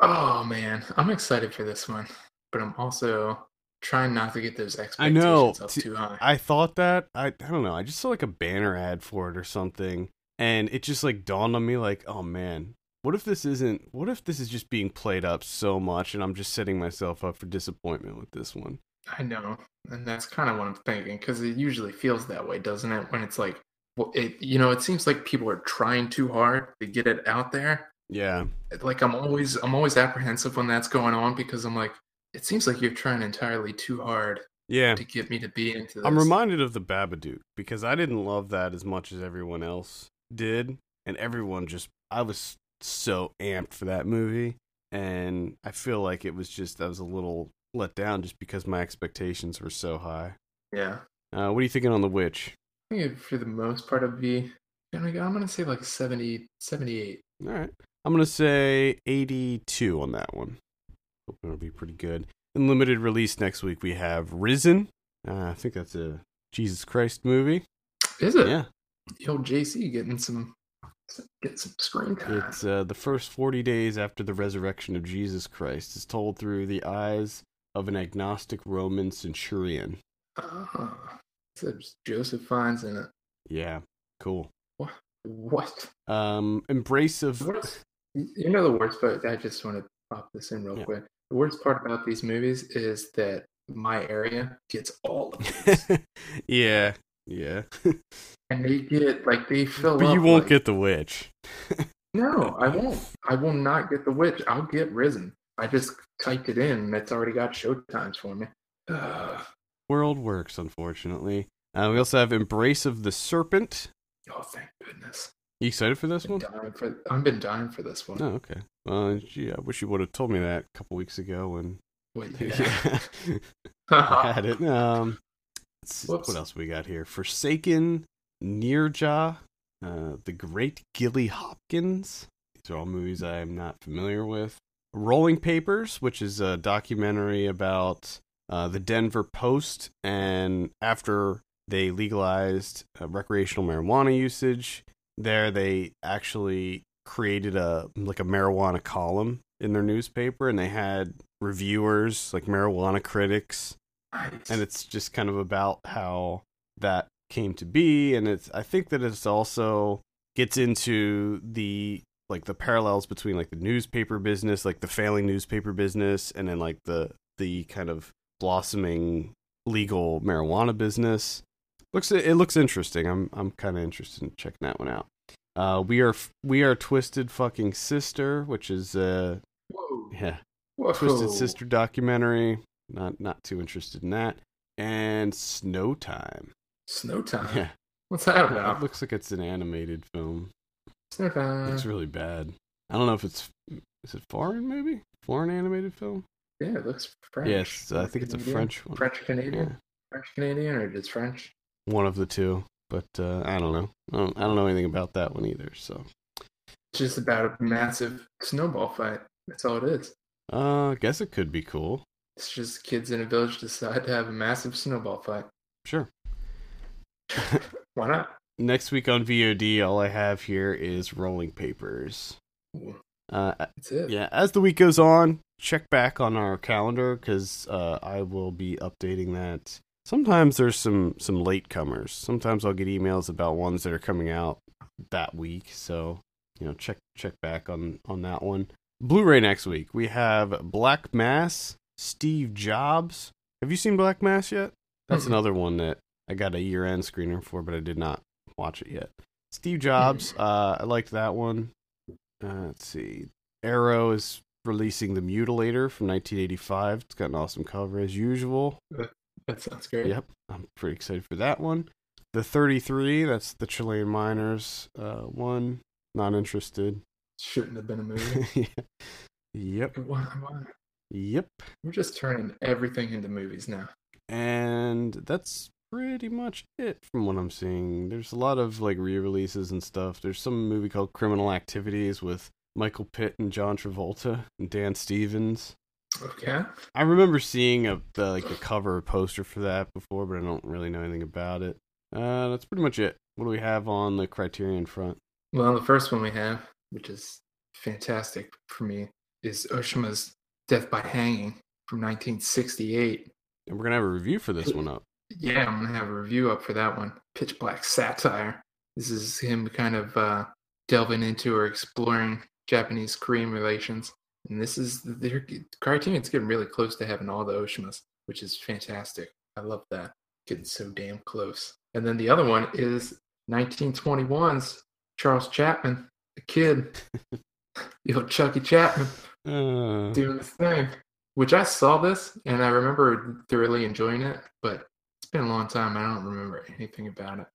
Oh man, I'm excited for this one, but I'm also trying not to get those I expectations know. up too high. I thought that I I don't know. I just saw like a banner ad for it or something, and it just like dawned on me like, oh man, what if this isn't? What if this is just being played up so much, and I'm just setting myself up for disappointment with this one? I know, and that's kind of what I'm thinking because it usually feels that way, doesn't it? When it's like, well, it you know, it seems like people are trying too hard to get it out there. Yeah, Like I'm always, I'm always apprehensive when that's going on because I'm like, it seems like you're trying entirely too hard yeah. to get me to be into this. I'm reminded of the Babadook because I didn't love that as much as everyone else did, and everyone just I was so amped for that movie, and I feel like it was just I was a little let down just because my expectations were so high. Yeah, Uh, what are you thinking on the witch? I think for the most part, it'd be. I'm gonna say like 70, 78. All right. I'm going to say 82 on that one. Hope it'll be pretty good. In limited release next week, we have Risen. Uh, I think that's a Jesus Christ movie. Is it? Yeah. The old JC getting some, getting some screen time. It's uh, the first 40 days after the resurrection of Jesus Christ is told through the eyes of an agnostic Roman centurion. Ah, so Joseph Fiennes in it. Yeah. Cool. What? what? Um, Embrace of. What is, you know the worst part? I just want to pop this in real Yeah. quick. The worst part about these movies is that my area gets all of these, yeah. Yeah. and they get like they fill but you won't like- get the witch. No, I won't. I will not get the witch. I'll get risen. I just typed it in. and It's already got show times for me. Ugh. World works, unfortunately. Uh, we also have Embrace of the Serpent. oh, thank goodness. You excited for this Been one? for, I've been dying for this one. Oh, okay. Well, gee, I wish you would have told me that a couple weeks ago when Wait, yeah. I had it. Um, let's see, Whoops. What else we got here? Forsaken, Neerja, uh, The Great Gilly Hopkins. These are all movies I am not familiar with. Rolling Papers, which is a documentary about uh, the Denver Post, and after they legalized uh, recreational marijuana usage, there they actually created a like a marijuana column in their newspaper, and they had reviewers like marijuana critics Nice. and it's just kind of about how that came to be and it's i think that it's also gets into the like the parallels between like the newspaper business like the failing newspaper business and then like the the kind of blossoming legal marijuana business looks it looks interesting i'm i'm kind of interested in checking that one out uh we are we are twisted fucking sister which is uh Whoa. yeah Whoa. Twisted Sister documentary. Not not too interested in that. And Snow Time. Snow Time. Yeah, What's that about? it looks like it's an animated film. Snow Time. looks really bad. I don't know if it's is it foreign maybe foreign animated film. yeah, it looks French. Yes, I think it's a French one. French Canadian. Yeah, French Canadian or just French? one of the two. But uh, I don't know. I don't, I don't know anything about that one either. So It's just about a massive snowball fight. That's all it is. uh, I guess it could be cool. It's just kids in a village decide to have a massive snowball fight. Sure. Why not? Next week on VOD, all I have here is Rolling Papers. Uh, That's it. yeah, as the week goes on, check back on our calendar because uh, I will be updating that. Sometimes there's some some latecomers. Sometimes I'll get emails about ones that are coming out that week. So you know, check check back on on that one. Blu-ray next week. We have Black Mass, Steve Jobs. Have you seen Black Mass yet? That's another one that I got a year-end screener for, but I did not watch it yet. Steve Jobs. Uh, I liked that one. Uh, let's see. Arrow is releasing The Mutilator from 1985. It's got an awesome cover as usual. That sounds great. Yep, I'm pretty excited for that one. The 33, that's the Chilean Miners uh, one. Not interested. Shouldn't have been a movie. yep, Why- why? Yep. We're just turning everything into movies now. And that's pretty much it from what I'm seeing. There's a lot of like re-releases and stuff. There's some movie called Criminal Activities with Michael Pitt and John Travolta and Dan Stevens. Okay. I remember seeing a the like the cover poster for that before, but I don't really know anything about it. Uh, that's pretty much it. What do we have on the Criterion front? Well, the first one we have, which is fantastic for me, is Oshima's Death by Hanging from 1968. And we're gonna have a review for this one up. Yeah, I'm gonna have a review up for that one. Pitch Black Satire. This is him kind of uh, delving into or exploring Japanese Korean relations. And this is their Criterion's getting really close to having all the Oshimas, which is fantastic. I love that. Getting so damn close. And then the other one is 1921's Charles Chapman, the kid. Yo, Chucky Chapman Uh, doing this thing. Which I saw this and I remember thoroughly enjoying it, but it's been a long time. I don't remember anything about it.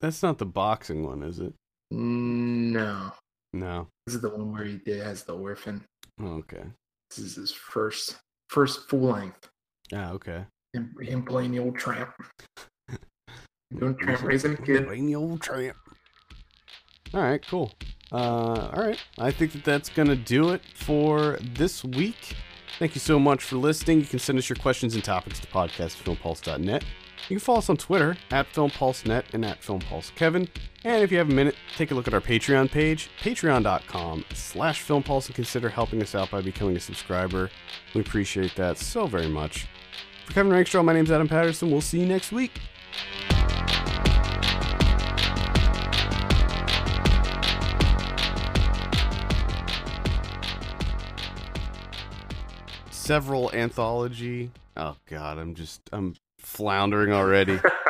that's not the boxing one, is it? No, No. this is the one where he did has the orphan. Oh, okay. This is his first first full length. Ah, okay. Him, him playing the old tramp, doing tramp raising a kid. Playing the old tramp. All right, cool. Uh, all right, I think that that's gonna do it for this week. Thank you so much for listening. You can send us your questions and topics to podcastfilmpulse.net. You can follow us on Twitter at FilmPulseNet and at FilmPulseKevin. And if you have a minute, take a look at our Patreon page, patreon.com slash FilmPulse, and consider helping us out by becoming a subscriber. We appreciate that so very much. For Kevin Rakestraw, my name's Adam Patterson. We'll see you next week. Several anthology. Oh God, I'm just I'm floundering already.